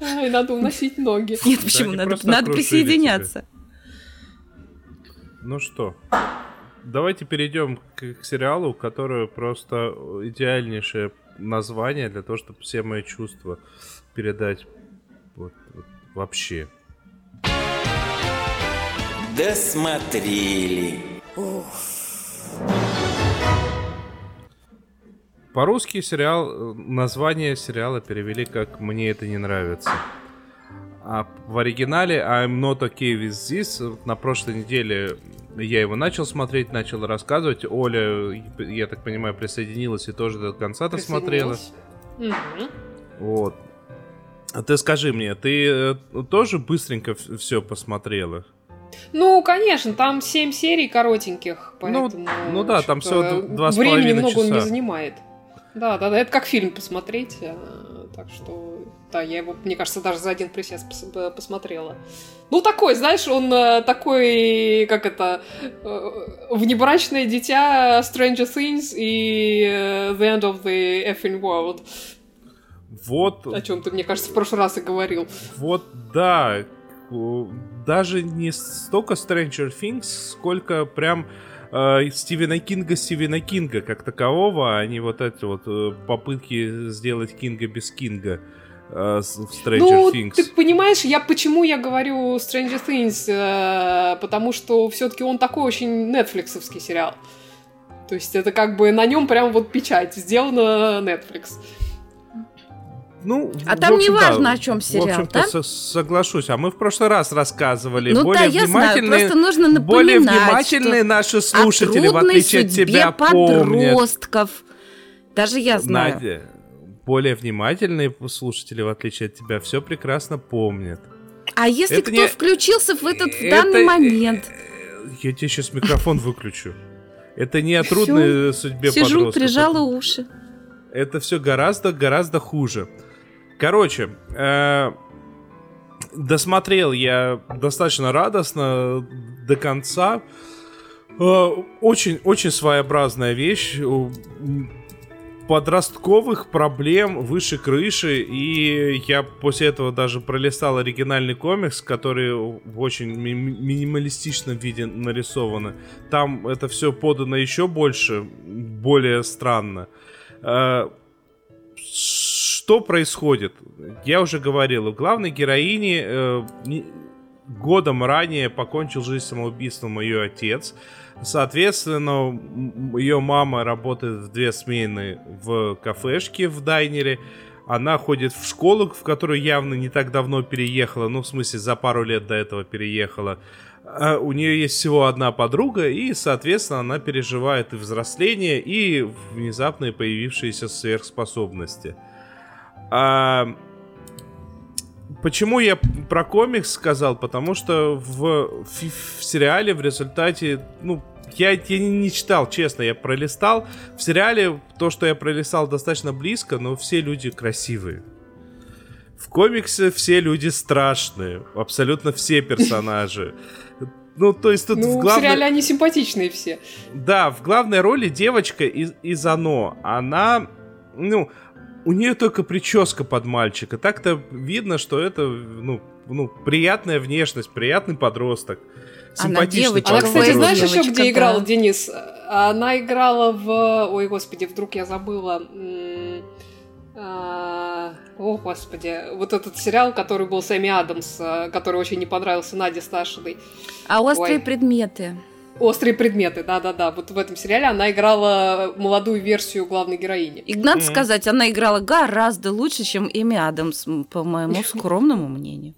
Speaker 3: И надо уносить ноги.
Speaker 2: Нет, почему? Да, надо, надо присоединяться. Тебя.
Speaker 1: Ну что, давайте перейдем к, к сериалу, который просто идеальнейшее название для того, чтобы все мои чувства передать вот, вот, вообще.
Speaker 4: Досмотрели.
Speaker 1: По-русски сериал, название сериала перевели как «Мне это не нравится». А в оригинале I'm not okay with this на прошлой неделе я его начал смотреть, начал рассказывать. Оля, я так понимаю, присоединилась и тоже до конца досмотрела. Угу. Вот. А ты скажи мне, ты э, тоже быстренько все посмотрела?
Speaker 3: Ну, конечно, там 7 серий коротеньких,
Speaker 1: ну, поэтому... Ну, ну да, там все два с Времени
Speaker 3: много
Speaker 1: часа.
Speaker 3: он не занимает. Да, да, да, это как фильм посмотреть, э, так что да, я его, мне кажется, даже за один присест пос посмотрела. Ну, такой, знаешь, он э, такой, как это, э, внебрачное дитя Stranger Things и э, The End of the Effing World.
Speaker 1: Вот.
Speaker 3: О чем ты, мне кажется, в прошлый раз и говорил.
Speaker 1: Вот, да. Даже не столько Stranger Things, сколько прям э, Стивена Кинга Стивена Кинга как такового, а не вот эти вот э, попытки сделать Кинга без Кинга э, Stranger ну, Things.
Speaker 3: ты понимаешь, я почему я говорю Stranger Things, э, потому что все-таки он такой очень нетфликсовский сериал. То есть это как бы на нем прям вот печать, сделана Netflix.
Speaker 1: Ну,
Speaker 2: а там не важно, о чем сериал,
Speaker 1: в общем-то,
Speaker 2: да?
Speaker 1: соглашусь. А мы в прошлый раз рассказывали.
Speaker 2: Ну
Speaker 1: более
Speaker 2: да, я знаю, просто нужно напоминать,
Speaker 1: более внимательные наши слушатели, в отличие от тебя, подростков.
Speaker 2: Помнят. Даже я знаю.
Speaker 1: Надя, более внимательные слушатели, в отличие от тебя, все прекрасно помнят.
Speaker 2: А если это кто не... включился в этот в данный момент?
Speaker 1: Я тебе сейчас микрофон выключу. Это не о трудной судьбе
Speaker 2: Сижу,
Speaker 1: подростков.
Speaker 2: прижала уши.
Speaker 1: Это все гораздо-гораздо хуже. Короче, э, досмотрел я достаточно радостно до конца. Очень-очень э, своеобразная вещь подростковых проблем выше крыши, и я после этого даже пролистал оригинальный комикс, который в очень ми- минималистичном виде нарисован. Там это все подано еще больше, более странно. Что происходит? Я уже говорил, у главной героини э, годом ранее покончил жизнь самоубийством ее отец. Соответственно, ее мама работает в две смены в кафешке, в дайнере, она ходит в школу, в которую явно не так давно переехала, ну, в смысле, за пару лет до этого переехала. А у нее есть всего одна подруга, и, соответственно, она переживает и взросление, и внезапные появившиеся сверхспособности. А... Почему я про комикс сказал? Потому что в, в, в сериале в результате, ну, я, я не читал, честно, я пролистал. В сериале то, что я пролистал, достаточно близко, но все люди красивые. В комиксе все люди страшные, абсолютно все персонажи. Ну, то есть тут
Speaker 3: ну,
Speaker 1: в главной...
Speaker 3: в сериале они симпатичные все.
Speaker 1: Да, в главной роли девочка из, из «Оно». Она, ну, у нее только прическа под мальчика. Так-то видно, что это, ну, ну, приятная внешность, приятный подросток.
Speaker 2: Она девочка.
Speaker 3: Она, кстати, знаешь
Speaker 2: девочка,
Speaker 3: еще, где
Speaker 2: да.
Speaker 3: играл Денис? Она играла в... Ой, господи, вдруг я забыла. А, О, господи. Вот этот сериал, который был с Эми Адамс, а, который очень не понравился Наде Сташиной.
Speaker 2: А острые
Speaker 3: Ой.
Speaker 2: предметы.
Speaker 3: Острые предметы, да-да-да. Вот в этом сериале она играла молодую версию главной героини.
Speaker 2: И надо
Speaker 1: Мгм.
Speaker 2: сказать, она играла гораздо лучше, чем Эми Адамс, по моему <laughs> скромному мнению.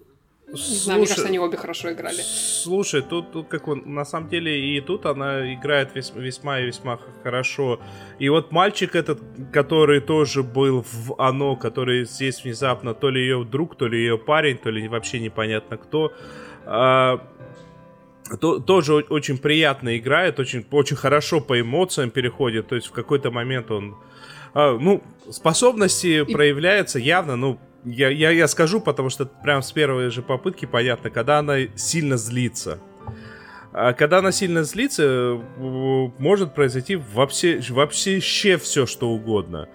Speaker 3: Не знаю, мне кажется, они обе хорошо играли.
Speaker 1: Слушай, тут, тут как он, на самом деле и тут она играет вес- весьма и весьма хорошо. И вот мальчик этот, который тоже был в оно, который здесь внезапно то ли ее друг, то ли ее парень, то ли вообще непонятно кто, а, то- тоже очень приятно играет, очень, очень хорошо по эмоциям переходит. То есть в какой-то момент он а, ну, способности проявляются явно, ну, я, я, я скажу, потому что прям с первой же попытки понятно, когда она сильно злится. А когда она сильно злится, э, может произойти вообще, вообще все, что угодно.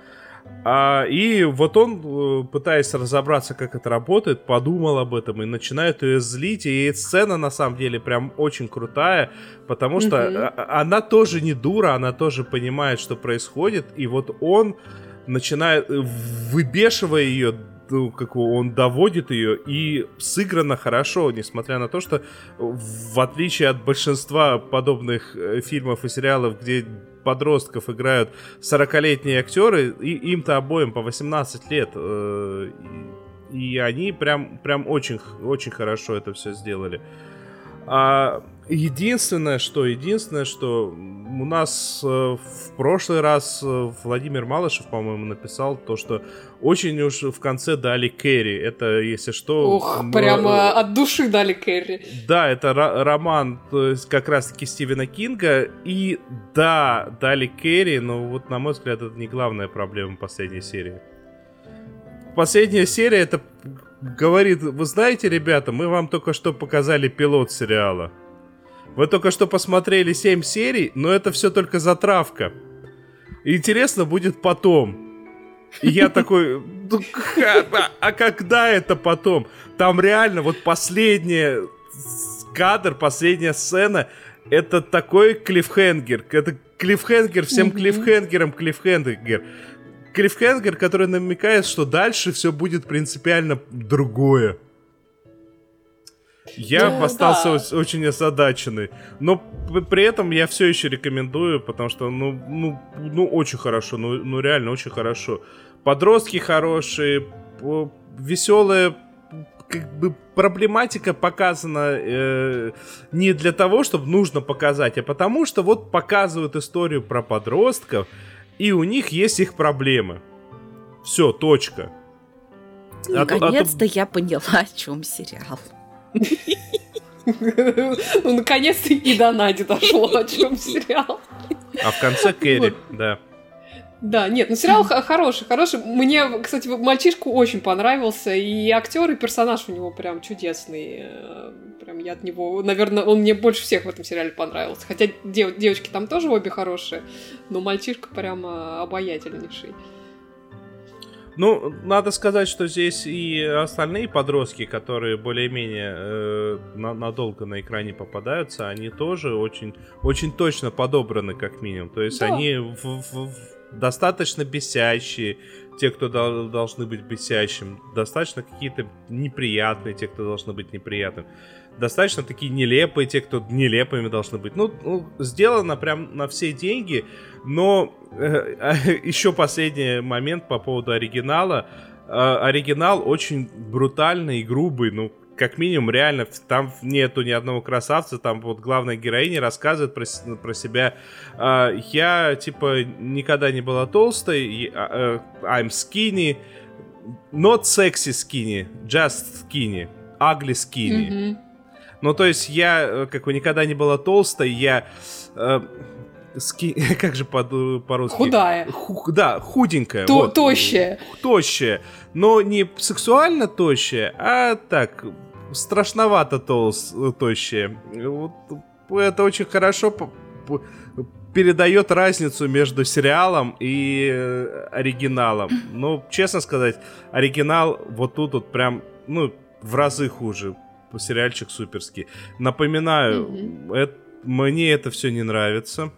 Speaker 1: А, и вот он, э, пытаясь разобраться, как это работает, подумал об этом и начинает ее злить. И сцена, на самом деле, прям очень крутая, потому что а- она тоже не дура, она тоже понимает, что происходит. И вот он начинает, э, выбешивая ее, ну, как он доводит ее, и сыграно хорошо, несмотря на то, что в отличие от большинства подобных э, фильмов и сериалов, где подростков играют 40-летние актеры, и им-то обоим по 18 лет, э, и, и они прям, прям очень, очень хорошо это все сделали. А единственное, что, единственное, что у нас э, в прошлый раз э, Владимир Малышев, по-моему, написал то, что очень уж в конце дали Кэрри. Это, если что...
Speaker 3: Ох,
Speaker 1: м,
Speaker 3: прямо
Speaker 1: э,
Speaker 3: от души дали Кэрри.
Speaker 1: да, это ро- роман, как раз-таки Стивена Кинга. И да, дали Керри, но вот, на мой взгляд, это не главная проблема последней серии. Последняя серия это говорит, вы знаете, ребята, мы вам только что показали пилот сериала. Вы только что посмотрели 7 серий, но это все только затравка. Интересно будет потом. И я такой, ну, а, а когда это потом? Там реально вот последняя с- кадр, последняя сцена, это такой клиффхенгер. Это клиффхенгер всем клиффхенгерам клиффхенгер. Клиффхенгер, который намекает, что дальше все будет принципиально другое. Я
Speaker 3: Ну,
Speaker 1: остался
Speaker 3: да.
Speaker 1: очень озадаченный. Но при этом я все еще рекомендую, потому что, ну, ну, ну очень хорошо, ну, ну реально очень хорошо. Подростки хорошие, веселая как бы проблематика показана э, не для того, чтобы нужно показать, а потому что вот показывают историю про подростков, и у них есть их проблемы. Все, точка. А а то-
Speaker 2: Наконец-то я поняла, о чем сериал.
Speaker 3: Ну, наконец-то и до Нади дошло, о чем сериал.
Speaker 1: А в конце Кэрри, да.
Speaker 3: Да, нет, ну сериал хороший, хороший. Мне, кстати, мальчишку очень понравился, и актер, и персонаж у него прям чудесный. Э, Прям я от него, наверное, он мне больше всех в этом сериале понравился. Хотя дев- девочки там тоже обе хорошие, но мальчишка прямо обаятельнейший.
Speaker 1: Ну, надо сказать, что здесь и остальные подростки, которые более-менее э, на- надолго на экране попадаются, они тоже очень, очень точно подобраны, как минимум. То есть
Speaker 3: Да.
Speaker 1: они в- в- в- достаточно бесящие, те, кто дол- должны быть бесящим, достаточно какие-то неприятные, те, кто должны быть неприятным, достаточно такие нелепые, те, кто нелепыми должны быть. Ну, ну, сделано прям на все деньги, но <laughs> еще последний момент по поводу оригинала. э, оригинал очень брутальный и грубый, ну, как минимум, реально, там нету ни одного красавца, там вот главная героиня рассказывает про, про себя. Э, я, типа, никогда не была толстой, э, I'm skinny, not sexy skinny, just skinny, ugly skinny. Mm-hmm. Ну, то есть я, э, как бы, никогда не была толстой, я... Э, ски... <laughs> как же по- по-русски?
Speaker 3: Худая.
Speaker 1: Ху... Да, худенькая.
Speaker 3: То- вот. Тощая.
Speaker 1: Тощая. Но не сексуально тощая, а так, страшновато толс... тощая. Вот это очень хорошо передает разницу между сериалом и э, оригиналом. <clears throat> Ну, честно сказать, оригинал вот тут вот прям, ну, в разы хуже сериальчик суперский. Напоминаю, mm-hmm. это, мне это все не нравится.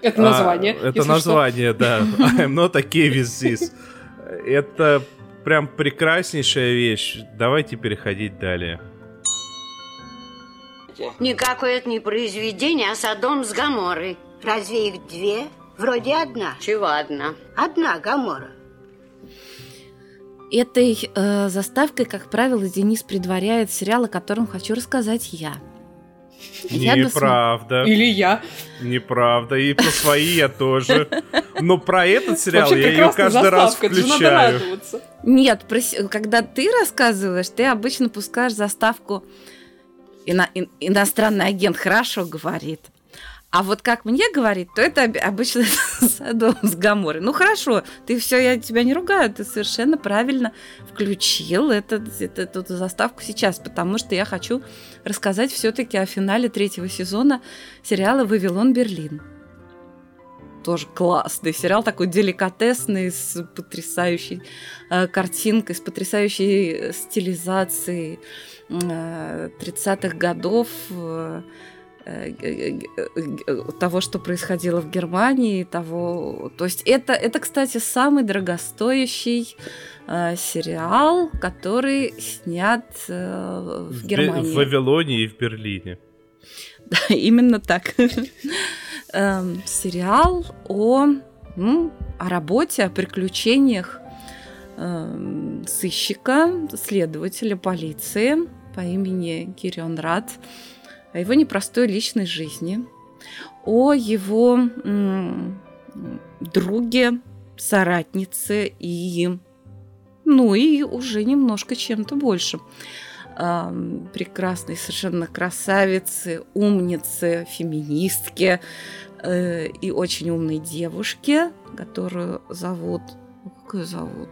Speaker 3: Это название.
Speaker 1: А, это название, что. да. <laughs> I'm not okay with this. <laughs> Это прям прекраснейшая вещь. Давайте переходить далее.
Speaker 6: Никакое это не произведение, а Содом с Гаморой.
Speaker 7: Разве их две? Вроде одна.
Speaker 6: Чего одна?
Speaker 7: Одна Гамора.
Speaker 2: Этой э, заставкой, как правило, Денис предваряет сериал, о котором хочу рассказать я.
Speaker 1: Неправда.
Speaker 3: Или я.
Speaker 1: Неправда. И про свои я тоже. Но про этот сериал я ее каждый раз включаю.
Speaker 2: Нет, когда ты рассказываешь, ты обычно пускаешь заставку иностранный агент хорошо говорит. А вот как мне говорит, то это обычно <laughs> Содом с Гаморой. Ну хорошо, ты все, я тебя не ругаю, ты совершенно правильно включил это, это, эту заставку сейчас, потому что я хочу рассказать все-таки о финале третьего сезона сериала «Вавилон Берлин». Тоже классный сериал, такой деликатесный, с потрясающей э, картинкой, с потрясающей стилизацией э, 30-х годов. Э, Э, того, что происходило в Германии, того, то есть это, это, кстати, самый дорогостоящий э, сериал, который снят э, в, в Германии.
Speaker 1: В Вавилоне и в Берлине. <laughs>
Speaker 2: Да, именно так. Эм, сериал о, о работе, о приключениях эм, сыщика, следователя полиции по имени Кирион Рад о его непростой личной жизни, о его друге, соратнице и, ну и уже немножко чем-то больше. А, прекрасной совершенно красавицы, умницы, феминистки э, и очень умной девушки, которую зовут... Как ее зовут?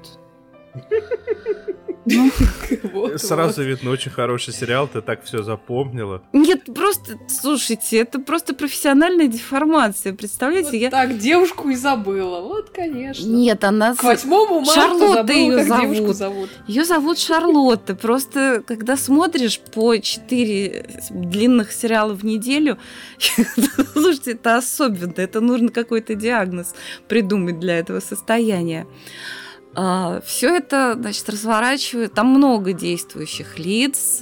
Speaker 1: Ну, <laughs> Сразу видно, очень хороший сериал, ты так все запомнила.
Speaker 2: Нет, просто, слушайте, это просто профессиональная деформация, представляете?
Speaker 3: я... Так, девушку и забыла, вот, конечно.
Speaker 2: Нет, она...
Speaker 3: К восьмому марта Шарлотта ее зовут. зовут.
Speaker 2: Ее зовут Шарлотта. Просто, когда смотришь по четыре длинных сериала в неделю, <laughs> слушайте, это особенно, это нужно какой-то диагноз придумать для этого состояния. А, Все это, значит, разворачивает. Там много действующих лиц.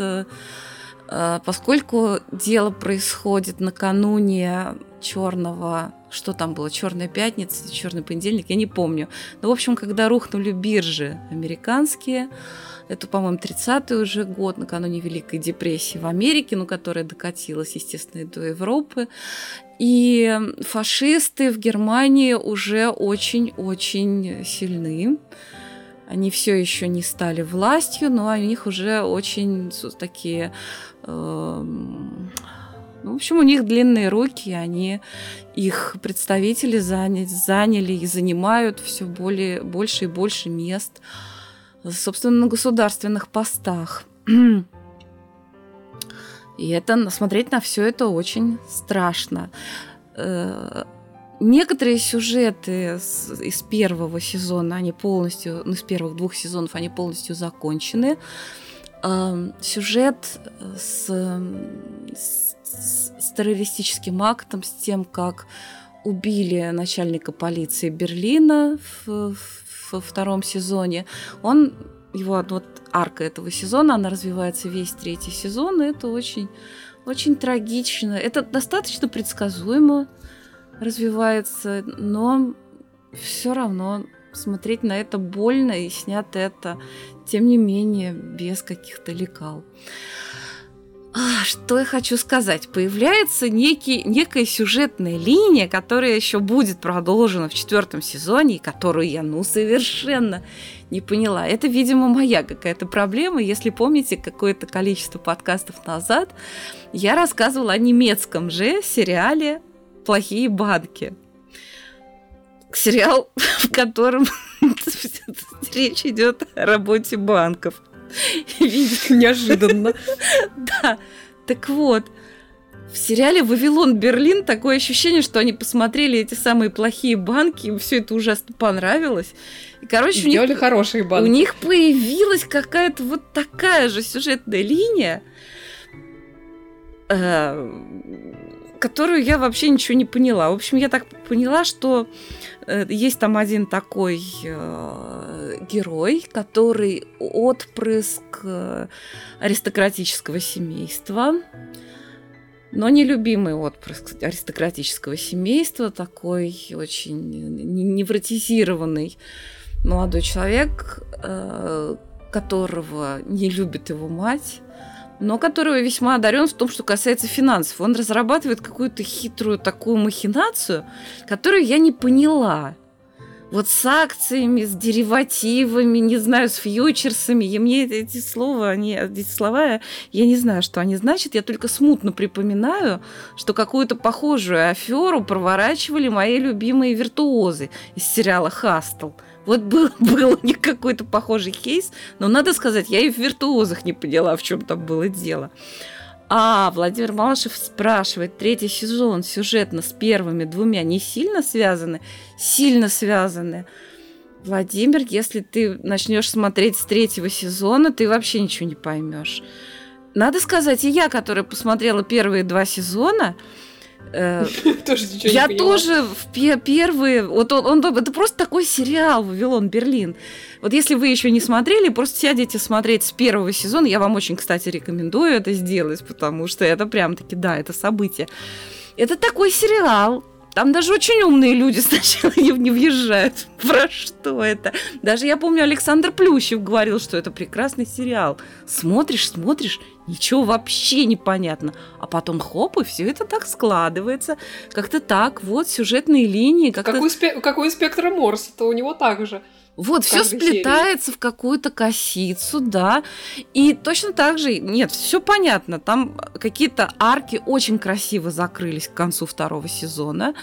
Speaker 2: Э, поскольку дело происходит накануне черного, что там было, черная пятница, черный понедельник, я не помню. Но, в общем, когда рухнули биржи американские, это, по-моему, 30-й уже год, накануне Великой депрессии в Америке, ну, которая докатилась, естественно, и до Европы. И фашисты в Германии уже очень-очень сильны. Они все еще не стали властью, но у них уже очень такие... Э, ну, в общем, у них длинные руки, они их представители заняли, заняли и занимают все более, больше и больше мест собственно, на государственных постах. <clears throat> И это смотреть на все это очень страшно. Э, некоторые сюжеты из первого сезона, они полностью, ну, из первых двух сезонов, они полностью закончены. Эм, сюжет с, с, с террористическим актом, с тем, как убили начальника полиции Берлина в, в во втором сезоне, он его вот арка этого сезона, она развивается весь третий сезон, и это очень, очень трагично. Это достаточно предсказуемо развивается, но все равно смотреть на это больно, и снято это, тем не менее, без каких-то лекал. А, что я хочу сказать? Появляется некий, некая сюжетная линия, которая еще будет продолжена в четвертом сезоне, и которую я, ну, совершенно не поняла. Это, видимо, моя какая-то проблема. Если помните, какое-то количество подкастов назад я рассказывала о немецком же сериале «Плохие банки». Сериал, <laughs> в котором <laughs> речь идет о работе банков. <laughs>
Speaker 3: Неожиданно.
Speaker 2: Да. Так вот, в сериале «Вавилон Берлин» такое ощущение, что они посмотрели эти самые плохие банки, им все это ужасно понравилось.
Speaker 3: И, короче, у них, хорошие банки.
Speaker 2: У них появилась какая-то вот такая же сюжетная линия, э, которую я вообще ничего не поняла. В общем, я так поняла, что э, есть там один такой э, герой, который отпрыск э, аристократического семейства, но нелюбимый отпрыск аристократического семейства, такой очень невротизированный молодой человек, которого не любит его мать, но который весьма одарен в том, что касается финансов. Он разрабатывает какую-то хитрую такую махинацию, которую я не поняла. Вот с акциями, с деривативами, не знаю, с фьючерсами. И мне эти слова, они, эти слова, я не знаю, что они значат. Я только смутно припоминаю, что какую-то похожую аферу проворачивали мои любимые виртуозы из сериала «Хастл». Вот был, <laughs> был у них какой-то похожий кейс, но надо сказать, я и в виртуозах не поняла, в чем там было дело. А Владимир Малышев спрашивает, третий сезон сюжетно с первыми двумя не сильно связаны? Сильно связаны. Владимир, если ты начнешь смотреть с третьего сезона, ты вообще ничего не поймешь. Надо сказать, и я, которая посмотрела первые два сезона, <laughs>
Speaker 3: тоже ничего
Speaker 2: Я тоже в первые... Вот он, это просто такой сериал «Вавилон Берлин». Вот если вы еще не смотрели, просто сядете смотреть с первого сезона. Я вам очень, кстати, рекомендую это сделать, потому что это прям-таки, да, это событие. Это такой сериал, там даже очень умные люди <laughs> сначала не, не въезжают. Про что это? Даже я помню, Александр Плющев говорил, что это прекрасный сериал. Смотришь, смотришь, ничего вообще не понятно. А потом хоп, и все это так складывается. Как-то так, вот сюжетные линии. Как,
Speaker 3: как, у, спе- как у инспектора Морса, то у него так же.
Speaker 2: Вот, все сплетается серии. в какую-то косицу, да. И точно так же, нет, все понятно. Там какие-то арки очень красиво закрылись к концу второго сезона.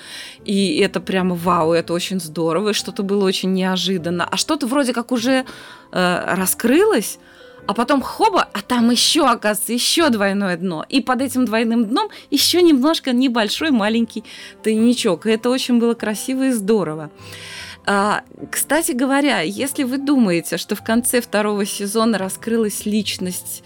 Speaker 2: И это прямо вау, это очень здорово. И что-то было очень неожиданно. А что-то вроде как уже э, раскрылось. А потом хоба, а там еще, оказывается, еще двойное дно. И под этим двойным дном еще немножко небольшой маленький тайничок. И это очень было красиво и здорово. А, кстати говоря, если вы думаете, что в конце второго сезона раскрылась личность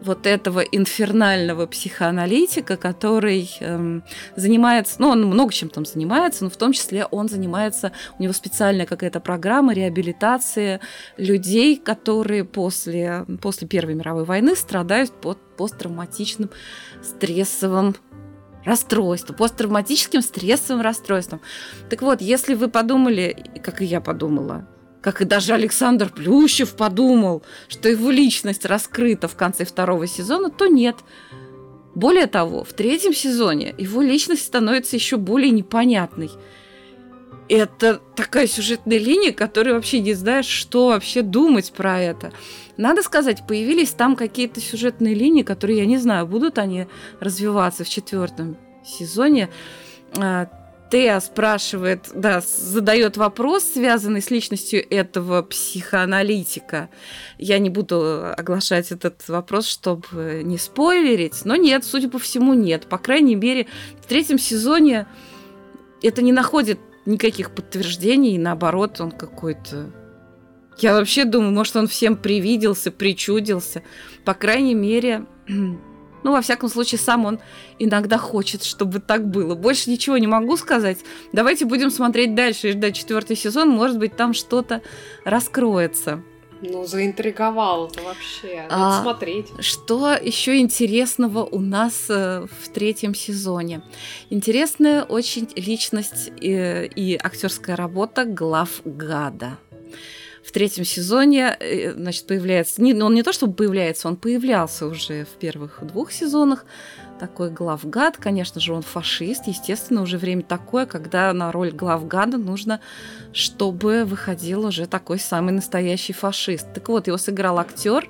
Speaker 2: вот этого инфернального психоаналитика, который эм, занимается, ну, он много чем там занимается, но в том числе он занимается, у него специальная какая-то программа реабилитации людей, которые после, после Первой мировой войны страдают под посттравматичным стрессовым расстройством, посттравматическим стрессовым расстройством. Так вот, если вы подумали, как и я подумала, как и даже Александр Плющев подумал, что его личность раскрыта в конце второго сезона, то нет. Более того, в третьем сезоне его личность становится еще более непонятной. Это такая сюжетная линия, которая вообще не знаешь, что вообще думать про это. Надо сказать, появились там какие-то сюжетные линии, которые, я не знаю, будут они развиваться в четвертом сезоне. А, Теа спрашивает, да, задает вопрос, связанный с личностью этого психоаналитика. Я не буду оглашать этот вопрос, чтобы не спойлерить, но нет, судя по всему, нет. По крайней мере, в третьем сезоне это не находит никаких подтверждений, и наоборот, он какой-то... Я вообще думаю, может, он всем привиделся, причудился. По крайней мере, <clears throat> ну, во всяком случае, сам он иногда хочет, чтобы так было. Больше ничего не могу сказать. Давайте будем смотреть дальше и ждать четвертый сезон. Может быть, там что-то раскроется.
Speaker 3: Ну, заинтриговал это вообще. Надо
Speaker 2: А,
Speaker 3: смотреть.
Speaker 2: Что еще интересного у нас э, в третьем сезоне? Интересная очень личность э, и актерская работа главгада. В третьем сезоне, э, значит, появляется... Не, ну, он не то, чтобы появляется, он появлялся уже в первых двух сезонах. Такой главгад, конечно же, он фашист. Естественно, уже время такое, когда на роль главгада нужно, чтобы выходил уже такой самый настоящий фашист. Так вот, его сыграл актер,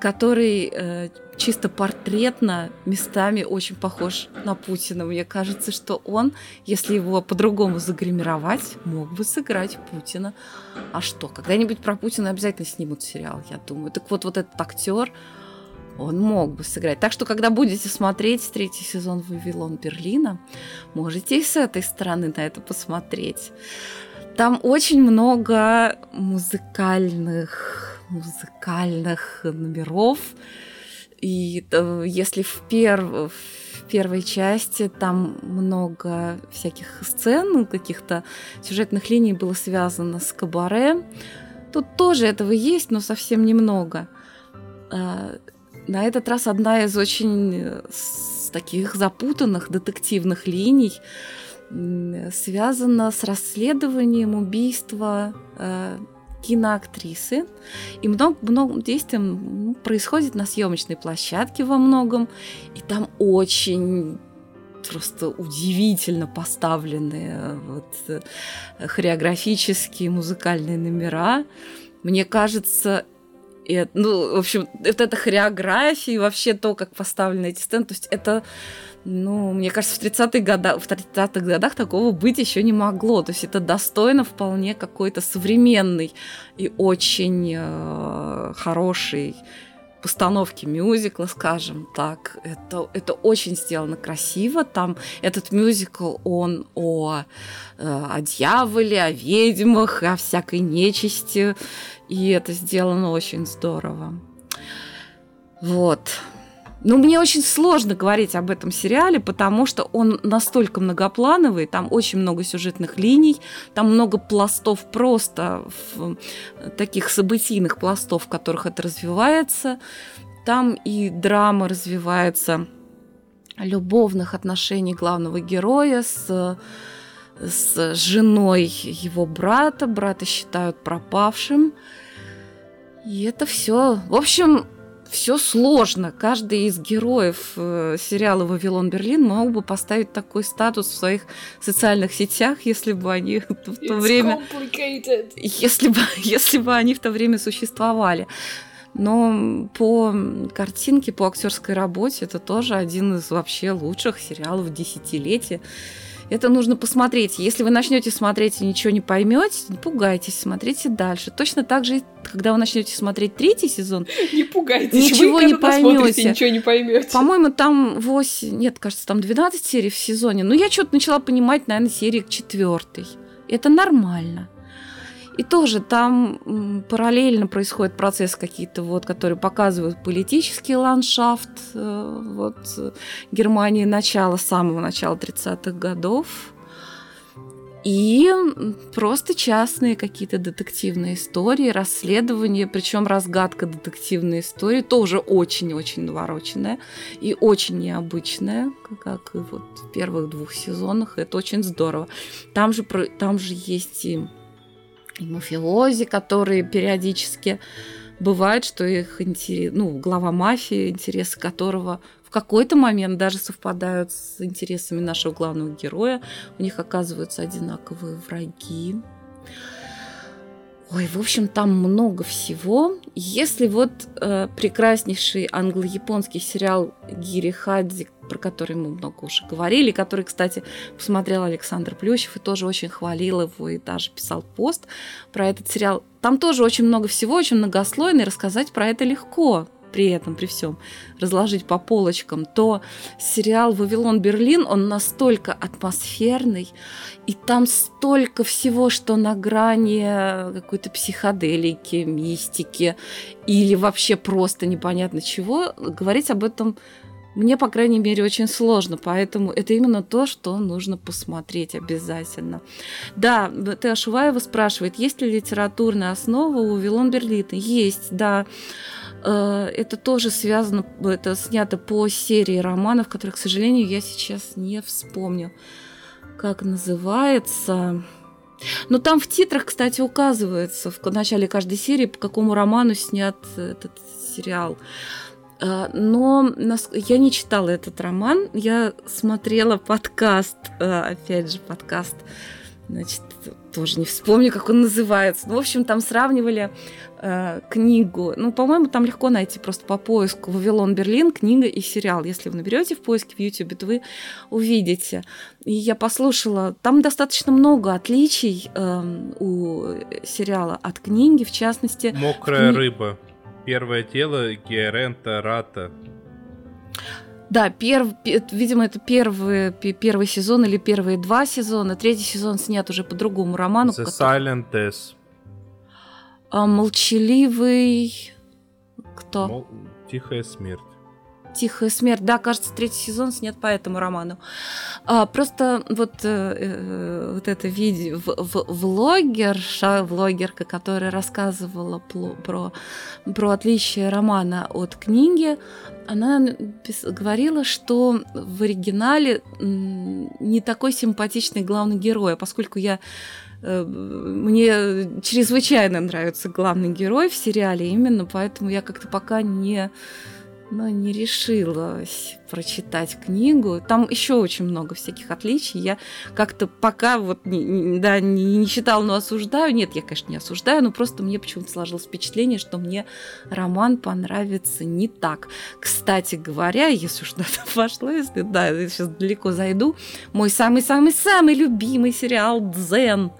Speaker 2: который э, чисто портретно местами очень похож на Путина. Мне кажется, что он, если его по-другому загримировать, мог бы сыграть Путина. А что, когда-нибудь про Путина обязательно снимут сериал, я думаю. Так вот, вот этот актер, он мог бы сыграть. Так что, когда будете смотреть третий сезон «Вавилон Берлина», можете и с этой стороны на это посмотреть. Там очень много музыкальных, музыкальных номеров. И э, если в, пер- в первой части там много всяких сцен, каких-то сюжетных линий было связано с кабаре, тут тоже этого есть, но совсем немного. На этот раз одна из очень э, таких запутанных детективных линий связана с расследованием убийства э, киноактрисы. И много, много действий ну, происходит на съемочной площадке во многом. И там очень просто удивительно поставленные вот, э, хореографические музыкальные номера. Мне кажется, и, ну, в общем, вот эта хореография и вообще то, как поставлены эти сцены, то есть это, ну, мне кажется, в 30-х годах, в 30-х годах такого быть еще не могло. То есть это достойно вполне какой-то современный и очень э, хороший постановки мюзикла, скажем так. Это, это очень сделано красиво. Там этот мюзикл, он о, э, о дьяволе, о ведьмах, о всякой нечисти. И это сделано очень здорово. Вот. Ну, мне очень сложно говорить об этом сериале, потому что он настолько многоплановый, там очень много сюжетных линий, там много пластов просто, в, таких событийных пластов, в которых это развивается. Там и драма развивается любовных отношений главного героя с, с женой его брата. Брата считают пропавшим. И это все. В общем, все сложно. Каждый из героев э, сериала «Вавилон Берлин» мог бы поставить такой статус в своих социальных сетях, если бы они <laughs> в то
Speaker 3: It's
Speaker 2: время... Если бы, <laughs> если бы они в то время существовали. Но по картинке, по актерской работе это тоже один из вообще лучших сериалов десятилетия. Это нужно посмотреть. Если вы начнете смотреть и ничего не поймете, не пугайтесь, смотрите дальше. Точно так же, когда вы начнете смотреть третий сезон,
Speaker 3: Не пугайтесь,
Speaker 2: Ничего
Speaker 3: вы
Speaker 2: не поймете.
Speaker 3: ничего не поймете.
Speaker 2: по-моему, там 8, нет, кажется, там 12 серий в сезоне. Но я что-то начала понимать, наверное, серии к четвертой. Это нормально. И тоже там параллельно происходит процесс какие-то вот, которые показывают политический ландшафт э, вот Германии начала, самого начала 30-х годов. И просто частные какие-то детективные истории, расследования, причем разгадка детективной истории тоже очень-очень навороченная и очень необычная, как и вот в первых двух сезонах. Это очень здорово. Там же, там же есть и, и мафиози, которые периодически бывает, что их интерес, ну, глава мафии, интересы которого в какой-то момент даже совпадают с интересами нашего главного героя. У них оказываются одинаковые враги. Ой, в общем, там много всего. Если вот э, прекраснейший англо-японский сериал Гири Хадзи, про который мы много уже говорили, который, кстати, посмотрел Александр Плющев и тоже очень хвалил его и даже писал пост про этот сериал. Там тоже очень много всего, очень многослойно, и рассказать про это легко при этом, при всем, разложить по полочкам, то сериал «Вавилон Берлин», он настолько атмосферный, и там столько всего, что на грани какой-то психоделики, мистики или вообще просто непонятно чего. Говорить об этом Мне, по крайней мере, очень сложно, поэтому это именно то, что нужно посмотреть обязательно. Да, Т. Шуваева спрашивает, есть ли литературная основа у Вилон Берлина? Есть, да. Э, это тоже связано, это снято по серии романов, которые, к сожалению, я сейчас не вспомню, как называется. Но там в титрах, кстати, указывается в начале каждой серии, по какому роману снят этот сериал. Э, но я не читала этот роман, я смотрела подкаст, э, опять же, подкаст, значит, тоже не вспомню, как он называется. Ну, в общем, там сравнивали э, книгу. Ну, по-моему, там легко найти просто по поиску «Вавилон Берлин», книга и сериал. Если вы наберете в поиске в YouTube, то вы увидите. И я послушала. Там достаточно много отличий э, у сериала от книги, в частности.
Speaker 1: «Мокрая кни... рыба». Первое тело Герента Рата.
Speaker 2: Да, перв, видимо, это первый, первый сезон или первые два сезона. Третий сезон снят уже по другому роману.
Speaker 1: The который... Silent Death.
Speaker 2: А, молчаливый... Кто? Мол...
Speaker 1: Тихая смерть.
Speaker 2: Тихая смерть. Да, кажется, третий сезон снят по этому роману. А, просто вот, э, э вот это видео, в, в, влогерша, влогерка, которая рассказывала про, про отличие романа от книги, она говорила, что в оригинале не такой симпатичный главный герой, а поскольку я мне чрезвычайно нравится главный герой в сериале, именно поэтому я как-то пока не но не решилась прочитать книгу. Там еще очень много всяких отличий. Я как-то пока вот не, да, не, не читала, но осуждаю. Нет, я, конечно, не осуждаю, но просто мне почему-то сложилось впечатление, что мне роман понравится не так. Кстати говоря, если уж <laughs> на это пошло, если да, я сейчас далеко зайду, мой самый-самый-самый любимый сериал «Дзен»,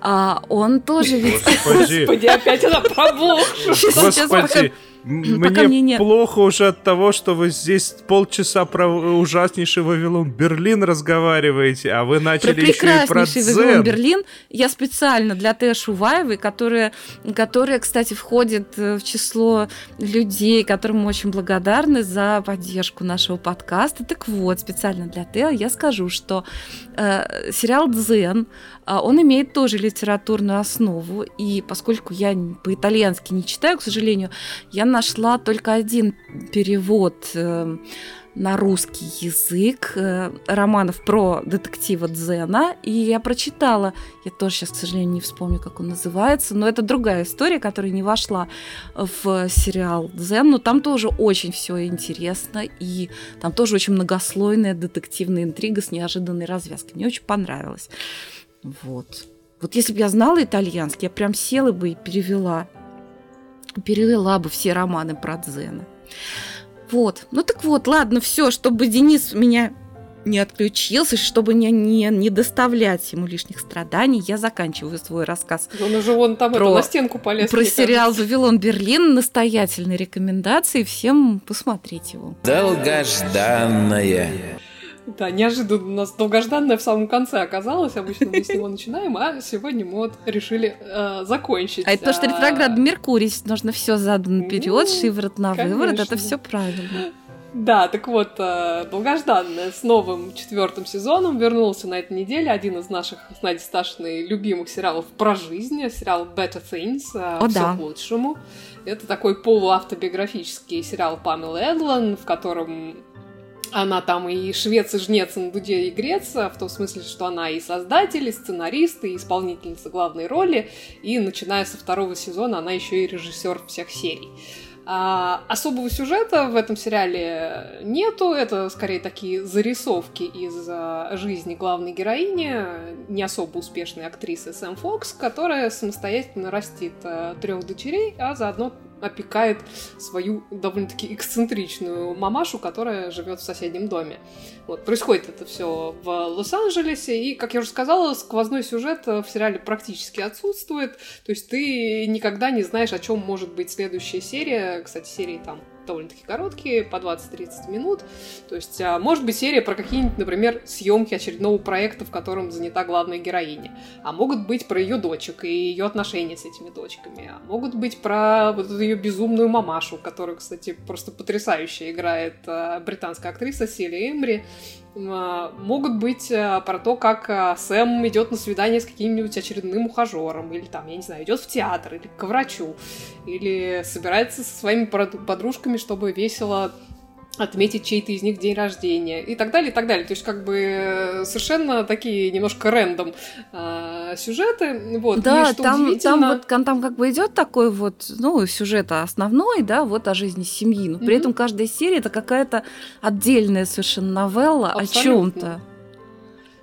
Speaker 2: а, он тоже ведь...
Speaker 3: Господи, опять она <laughs> пробухшая.
Speaker 1: Господи, мне, мне не... плохо уже от того, что вы здесь полчаса про ужаснейший Вавилон Берлин разговариваете, а вы начали про еще и про Дзен. Вавилон
Speaker 2: Берлин я специально для Т. Шуваевой, которая, которая, кстати, входит э, в число людей, которым мы очень благодарны за поддержку нашего подкаста. Так вот, специально для Т. я скажу, что э, сериал «Дзен», он имеет тоже литературную основу, и поскольку я по-итальянски не читаю, к сожалению, я нашла только один перевод э, на русский язык э, романов про детектива Дзена, и я прочитала, я тоже сейчас, к сожалению, не вспомню, как он называется, но это другая история, которая не вошла в сериал Дзен, но там тоже очень все интересно, и там тоже очень многослойная детективная интрига с неожиданной развязкой. Мне очень понравилось. Вот. Вот если бы я знала итальянский, я прям села бы и перевела перевела бы все романы про Дзена. Вот. Ну так вот, ладно, все, чтобы Денис меня не отключился, чтобы не, не, не доставлять ему лишних страданий, я заканчиваю свой рассказ.
Speaker 3: Он уже вон там про, это, на стенку полез.
Speaker 2: Про сериал «Вавилон Берлин». Настоятельные рекомендации. Всем посмотреть его.
Speaker 4: Долгожданная.
Speaker 3: Да, неожиданно у нас долгожданное в самом конце оказалось. Обычно мы с него начинаем, а сегодня мы вот решили э, закончить.
Speaker 2: А это то, что а, ретроград Меркурий, нужно все задано наперед, ну, шиворот на выворот, это все правильно.
Speaker 3: Да, так вот, э, долгожданное с новым четвертым сезоном вернулся на этой неделе один из наших с Надей Сташиной любимых сериалов про жизнь, сериал Better Things, э, О, все да. к лучшему. Это такой полуавтобиографический сериал Памелы Эдлан, в котором она там и швец, и жнец, и на дуде и грец, в том смысле, что она и создатель, и сценарист, и исполнительница главной роли, и начиная со второго сезона она еще и режиссер всех серий. А, особого сюжета в этом сериале нету, это скорее такие зарисовки из а, жизни главной героини, не особо успешной актрисы Сэм Фокс, которая самостоятельно растит а, трех дочерей, а заодно опекает свою довольно-таки эксцентричную мамашу, которая живет в соседнем доме. Вот, происходит это все в Лос-Анджелесе, и, как я уже сказала, сквозной сюжет в сериале практически отсутствует, то есть ты никогда не знаешь, о чем может быть следующая серия. Кстати, серии там довольно-таки короткие, по 20-30 минут. То есть, а, может быть, серия про какие-нибудь, например, съемки очередного проекта, в котором занята главная героиня. А могут быть про ее дочек и ее отношения с этими дочками. А могут быть про вот эту ее безумную мамашу, которую, кстати, просто потрясающе играет а, британская актриса Сили Эмбри. А, могут быть а, про то, как а, Сэм идет на свидание с каким-нибудь очередным ухажером, или там, я не знаю, идет в театр, или к врачу, или собирается со своими подружками, чтобы весело отметить чей-то из них день рождения и так далее, и так далее. То есть как бы э, совершенно такие немножко рэндом э, сюжеты. Вот.
Speaker 2: Да, и, там, удивительно... там вот там как бы идет такой вот, ну, сюжет основной, да, вот о жизни семьи, но при mm-hmm. этом каждая серия это какая-то отдельная совершенно новелла Абсолютно. о чем-то.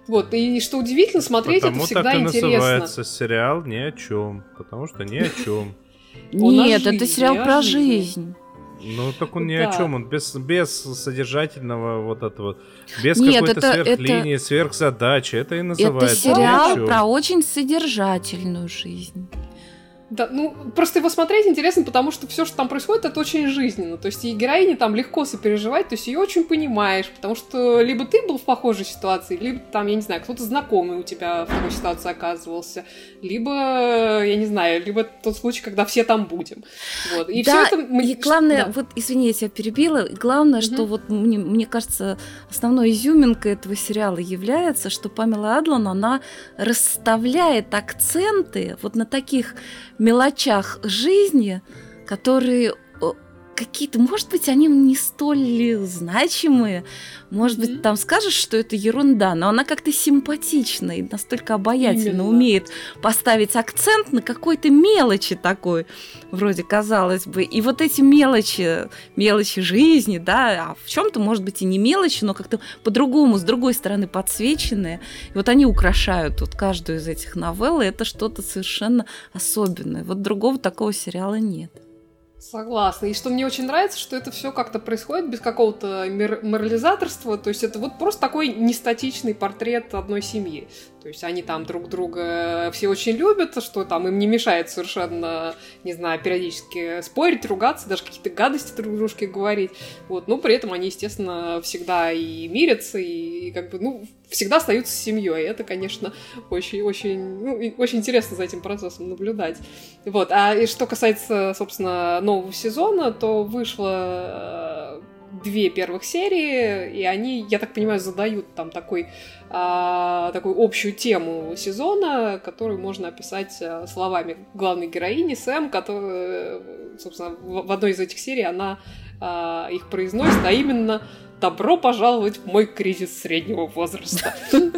Speaker 3: Вот, и что удивительно, смотреть
Speaker 1: потому
Speaker 3: это всегда
Speaker 1: так и
Speaker 3: интересно.
Speaker 1: называется сериал ни о чем, потому что ни о чем. <laughs>
Speaker 2: Нет, это сериал про жизнь.
Speaker 1: Ну, так он ни да. о чем, он без, без содержательного вот этого, без какой-то сверхлинии, это... сверхзадачи, это и называется.
Speaker 2: Это сериал про очень содержательную жизнь.
Speaker 3: Да, ну, просто его смотреть интересно, потому что все, что там происходит, это очень жизненно. То есть и героине там легко сопереживать, то есть ее очень понимаешь, потому что либо ты был в похожей ситуации, либо там, я не знаю, кто-то знакомый у тебя в такой ситуации оказывался, либо, я не знаю, либо тот случай, когда все там будем. Вот. И
Speaker 2: да,
Speaker 3: все это...
Speaker 2: И главное, да. вот, извини, я тебя перебила, главное, угу. что вот мне, мне кажется, основной изюминкой этого сериала является, что Памела Адлан, она расставляет акценты вот на таких мелочах жизни, которые какие-то, может быть, они не столь значимые, может быть, там скажешь, что это ерунда, но она как-то симпатична и настолько обаятельно Именно. умеет поставить акцент на какой-то мелочи такой, вроде казалось бы. И вот эти мелочи, мелочи жизни, да, а в чем-то, может быть, и не мелочи, но как-то по-другому, с другой стороны подсвеченные. И вот они украшают вот каждую из этих новелл, и это что-то совершенно особенное. Вот другого такого сериала нет.
Speaker 3: Согласна. И что мне очень нравится, что это все как-то происходит без какого-то морализаторства. То есть это вот просто такой нестатичный портрет одной семьи. То есть они там друг друга все очень любят, что там им не мешает совершенно, не знаю, периодически спорить, ругаться, даже какие-то гадости друг дружке говорить. Вот. Но при этом они, естественно, всегда и мирятся, и, и как бы, ну, всегда остаются семьей. Это, конечно, очень-очень ну, очень интересно за этим процессом наблюдать. Вот. А и что касается, собственно, нового сезона, то вышло э, две первых серии, и они, я так понимаю, задают там такой а, такую общую тему сезона, которую можно описать а, словами главной героини Сэм, которая, собственно, в, в одной из этих серий она а, их произносит, а именно добро пожаловать в мой кризис среднего возраста.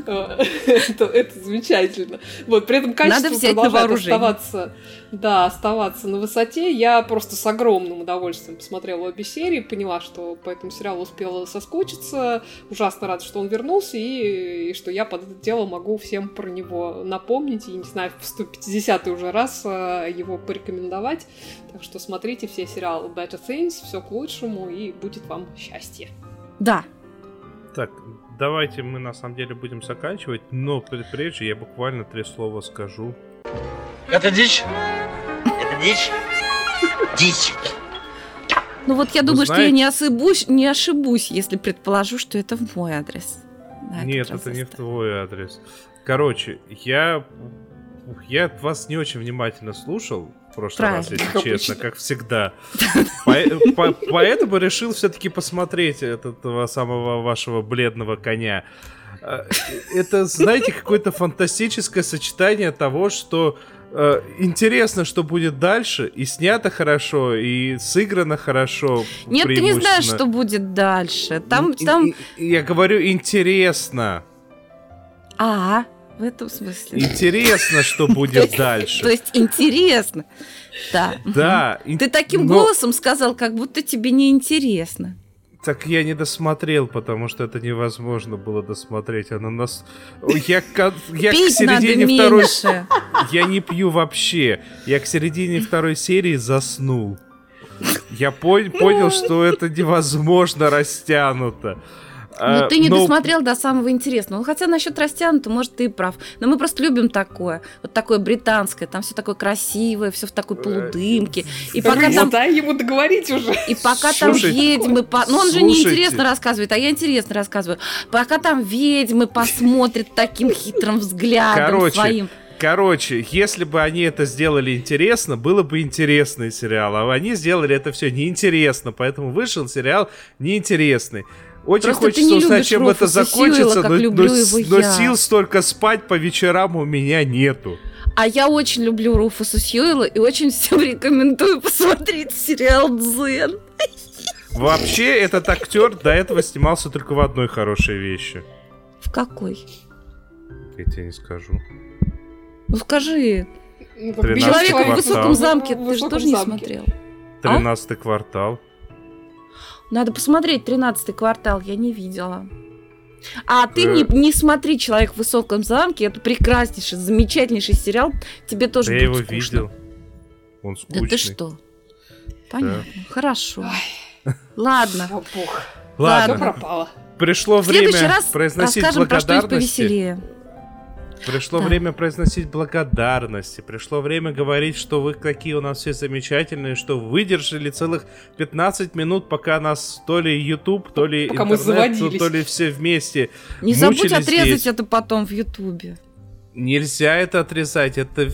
Speaker 3: Это замечательно. Вот, при этом качество продолжает оставаться да, оставаться на высоте. Я просто с огромным удовольствием посмотрела обе серии, поняла, что по этому сериалу успела соскучиться. Ужасно рада, что он вернулся, и, и что я под это дело могу всем про него напомнить, и, не знаю, в 150 уже раз э, его порекомендовать. Так что смотрите все сериалы Better Things, все к лучшему, и будет вам счастье.
Speaker 2: Да.
Speaker 1: Так, давайте мы на самом деле будем заканчивать, но прежде я буквально три слова скажу.
Speaker 8: Это дичь? Это дичь? Дичь.
Speaker 2: Ну вот я Вы думаю, знаете... что я не ошибусь, не ошибусь, если предположу, что это в мой адрес.
Speaker 1: Нет, это не в твой адрес. Короче, я я вас не очень внимательно слушал прошлый Правильно. раз, если честно, как всегда. <laughs> Поэтому решил все-таки посмотреть этого самого вашего бледного коня. А, это, знаете, какое-то фантастическое сочетание того, что э, интересно, что будет дальше, и снято хорошо, и сыграно хорошо.
Speaker 2: Нет, ты не знаешь, что будет дальше. Там, там...
Speaker 1: Я говорю, интересно.
Speaker 2: А, в этом смысле.
Speaker 1: Интересно, что <laughs> будет дальше.
Speaker 2: То есть интересно. Да.
Speaker 1: Да.
Speaker 2: Ты таким голосом сказал, как будто тебе не интересно.
Speaker 1: Так я не досмотрел, потому что это невозможно было досмотреть. Она нас... Я, к... я
Speaker 2: Пить к середине надо второй... Меньше. <laughs>
Speaker 1: Я не пью вообще. Я к середине второй серии заснул. Я пон... понял, <laughs> что это невозможно растянуто. А,
Speaker 2: Ну, ты не
Speaker 1: но-
Speaker 2: досмотрел до самого интересного. Ну, хотя насчет растянуто, может, ты и прав. Но мы просто любим такое. Вот такое британское. Там все такое красивое, все в такой полудымке. И пока там
Speaker 3: дай ему договорить уже.
Speaker 2: И пока там ведьмы... по- Ну, он же неинтересно рассказывает, а я интересно рассказываю. Пока там ведьмы посмотрят таким хитрым взглядом
Speaker 1: Короче,
Speaker 2: своим.
Speaker 1: Короче, если бы они это сделали интересно, было бы интересный сериал. А они сделали это все неинтересно, поэтому вышел сериал неинтересный. Очень
Speaker 2: Просто ты
Speaker 1: хочется
Speaker 2: не
Speaker 1: узнать,
Speaker 2: любишь
Speaker 1: чем это
Speaker 2: Руфуса
Speaker 1: закончится,
Speaker 2: Сьюэлла, как
Speaker 1: но,
Speaker 2: люблю
Speaker 1: но но
Speaker 2: я.
Speaker 1: сил столько спать по вечерам у меня нету.
Speaker 2: А я очень люблю Руфуса Сьюэлла и очень всем <laughs> рекомендую посмотреть сериал «Дзен». <laughs>
Speaker 1: Вообще, этот актер до этого снимался только в одной хорошей вещи.
Speaker 2: В какой?
Speaker 1: Я тебе не скажу.
Speaker 2: Ну скажи.
Speaker 3: Ну,
Speaker 2: Человек
Speaker 3: «Человек
Speaker 2: в высоком замке,
Speaker 3: в
Speaker 2: ты же тоже не
Speaker 3: замке».
Speaker 2: смотрел. А?
Speaker 1: Тринадцатый квартал.
Speaker 2: Надо посмотреть «Тринадцатый квартал», я не видела. А ты
Speaker 1: Э.
Speaker 2: не, не смотри «Человек в высоком замке», это прекраснейший, замечательнейший сериал, тебе тоже
Speaker 1: Да
Speaker 2: будет
Speaker 1: я его
Speaker 2: скучно.
Speaker 1: видел. Он
Speaker 2: Да
Speaker 1: скучный.
Speaker 2: ты что? Понятно, хорошо.
Speaker 3: Ой.
Speaker 2: Ладно.
Speaker 1: Ладно,
Speaker 3: Все пропало.
Speaker 1: пришло
Speaker 2: В следующий
Speaker 1: время
Speaker 2: раз
Speaker 1: произносить
Speaker 2: расскажем про что-нибудь повеселее.
Speaker 1: Пришло
Speaker 2: Да.
Speaker 1: время произносить благодарности. Пришло время говорить, что вы какие у нас все замечательные, что выдержали целых 15 минут, пока нас то ли YouTube, то ли
Speaker 3: Пока
Speaker 1: интернет, то,
Speaker 3: заводились.
Speaker 1: то ли все вместе.
Speaker 2: Не забудь отрезать
Speaker 1: здесь.
Speaker 2: это потом в Ютубе.
Speaker 1: Нельзя это отрезать, это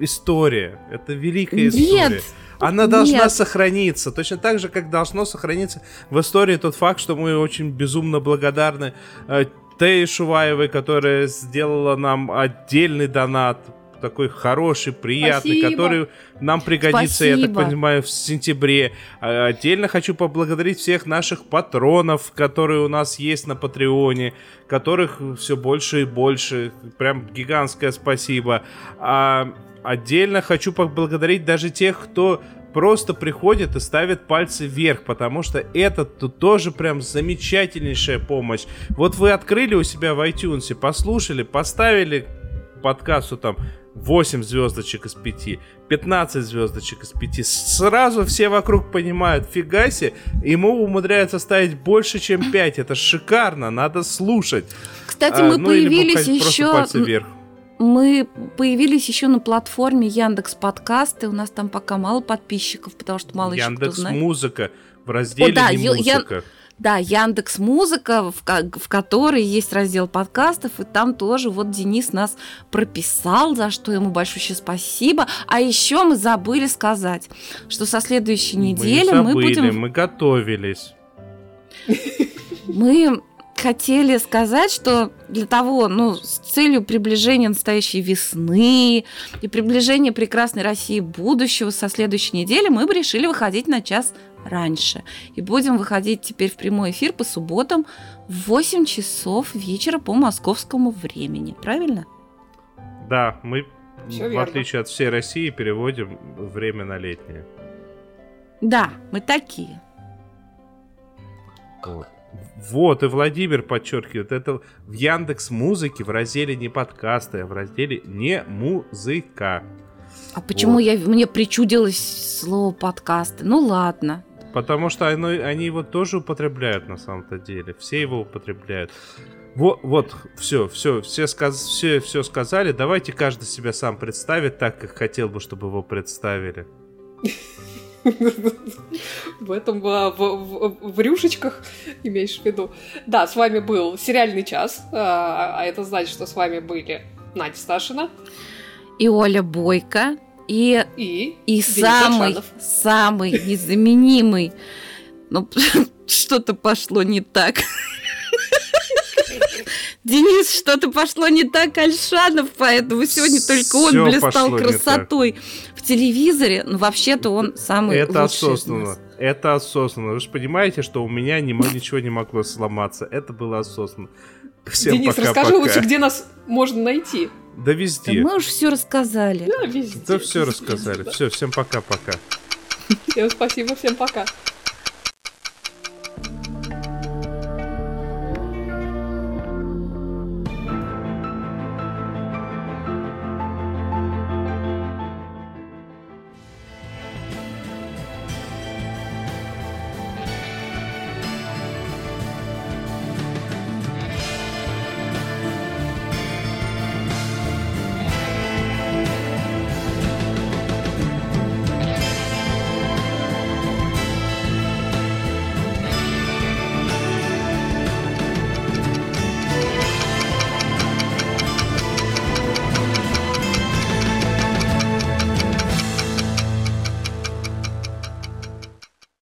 Speaker 1: история, это великая
Speaker 2: Нет,
Speaker 1: история. Она должна
Speaker 2: Нет.
Speaker 1: сохраниться. Точно так же, как должно сохраниться в истории тот факт, что мы очень безумно благодарны э, Тее Шуваевой, которая сделала нам отдельный донат, такой хороший, приятный,
Speaker 3: Спасибо.
Speaker 1: который нам пригодится, я так
Speaker 2: Спасибо.
Speaker 1: понимаю, в сентябре. А Отдельно хочу поблагодарить всех наших патронов, которые у нас есть на Патреоне, которых все больше и больше. Прям гигантское спасибо. А отдельно хочу поблагодарить даже тех, кто просто приходит и ставит пальцы вверх, потому что это тут тоже прям замечательнейшая помощь. Вот вы открыли у себя в iTunes, послушали, поставили подкасту там 8 звездочек из 5, 15 звездочек из 5. Сразу все вокруг понимают, фига себе, ему умудряются ставить больше, чем 5. Это шикарно, надо слушать.
Speaker 2: Кстати,
Speaker 1: А,
Speaker 2: мы
Speaker 1: ну, или
Speaker 2: появились еще... Мы появились еще на платформе Яндекс Подкасты. У нас там пока мало подписчиков, потому что мало еще кто
Speaker 1: Яндекс
Speaker 2: знает.
Speaker 1: Музыка в разделе
Speaker 2: О, да,
Speaker 1: не
Speaker 2: я- я-
Speaker 1: музыка.
Speaker 2: Да, Яндекс Музыка, в, в которой есть раздел подкастов, и там тоже вот Денис нас прописал, за что ему большое спасибо. А еще мы забыли сказать, что со следующей недели
Speaker 1: мы,
Speaker 2: мы,
Speaker 1: забыли,
Speaker 2: будем,
Speaker 1: мы готовились.
Speaker 2: мы хотели сказать, что для того, ну, с целью приближения настоящей весны и приближения прекрасной России будущего со следующей недели мы бы решили выходить на час раньше. И будем выходить теперь в прямой эфир по субботам в 8 часов вечера по московскому времени. Правильно?
Speaker 1: Да, мы,
Speaker 3: Всё
Speaker 1: в
Speaker 3: верно.
Speaker 1: отличие от всей России, переводим время на летнее.
Speaker 2: Да, мы такие.
Speaker 1: Вот. Вот, и Владимир подчеркивает, это в Яндекс Музыке в разделе не подкасты, а в разделе не музыка.
Speaker 2: А почему
Speaker 1: Вот.
Speaker 2: я, мне причудилось слово подкасты? Ну ладно.
Speaker 1: Потому что оно- они его тоже употребляют на самом-то деле. Все его употребляют. Вот, вот, все, все, все, сказ- все, все сказали. Давайте каждый себя сам представит так, как хотел бы, чтобы его представили.
Speaker 3: В этом, а, в, в- в рюшечках, имеешь в виду. Да, с вами был сериальный час, а а это значит, что с вами были Надя Сташина
Speaker 2: И Оля Бойко, и
Speaker 3: и
Speaker 2: И
Speaker 3: Денис
Speaker 2: самый,
Speaker 3: Аршанов.
Speaker 2: самый незаменимый. Ну, <laughs> что-то пошло не так. <laughs> Денис, что-то пошло не так, Альшанов, поэтому сегодня только он блистал красотой телевизоре. Но вообще-то он самый
Speaker 1: Это
Speaker 2: лучший из
Speaker 1: осознанно.
Speaker 2: нас.
Speaker 1: Это осознанно. Вы же понимаете, что у меня не ничего не могло сломаться. Это было осознанно. Всем
Speaker 3: Денис,
Speaker 1: пока-пока.
Speaker 3: расскажи лучше, где нас можно найти.
Speaker 1: Да
Speaker 2: Да
Speaker 1: везде.
Speaker 2: мы уже все рассказали.
Speaker 3: Да, везде.
Speaker 1: Да все рассказали. Все, всем пока-пока.
Speaker 3: Всем спасибо, всем пока.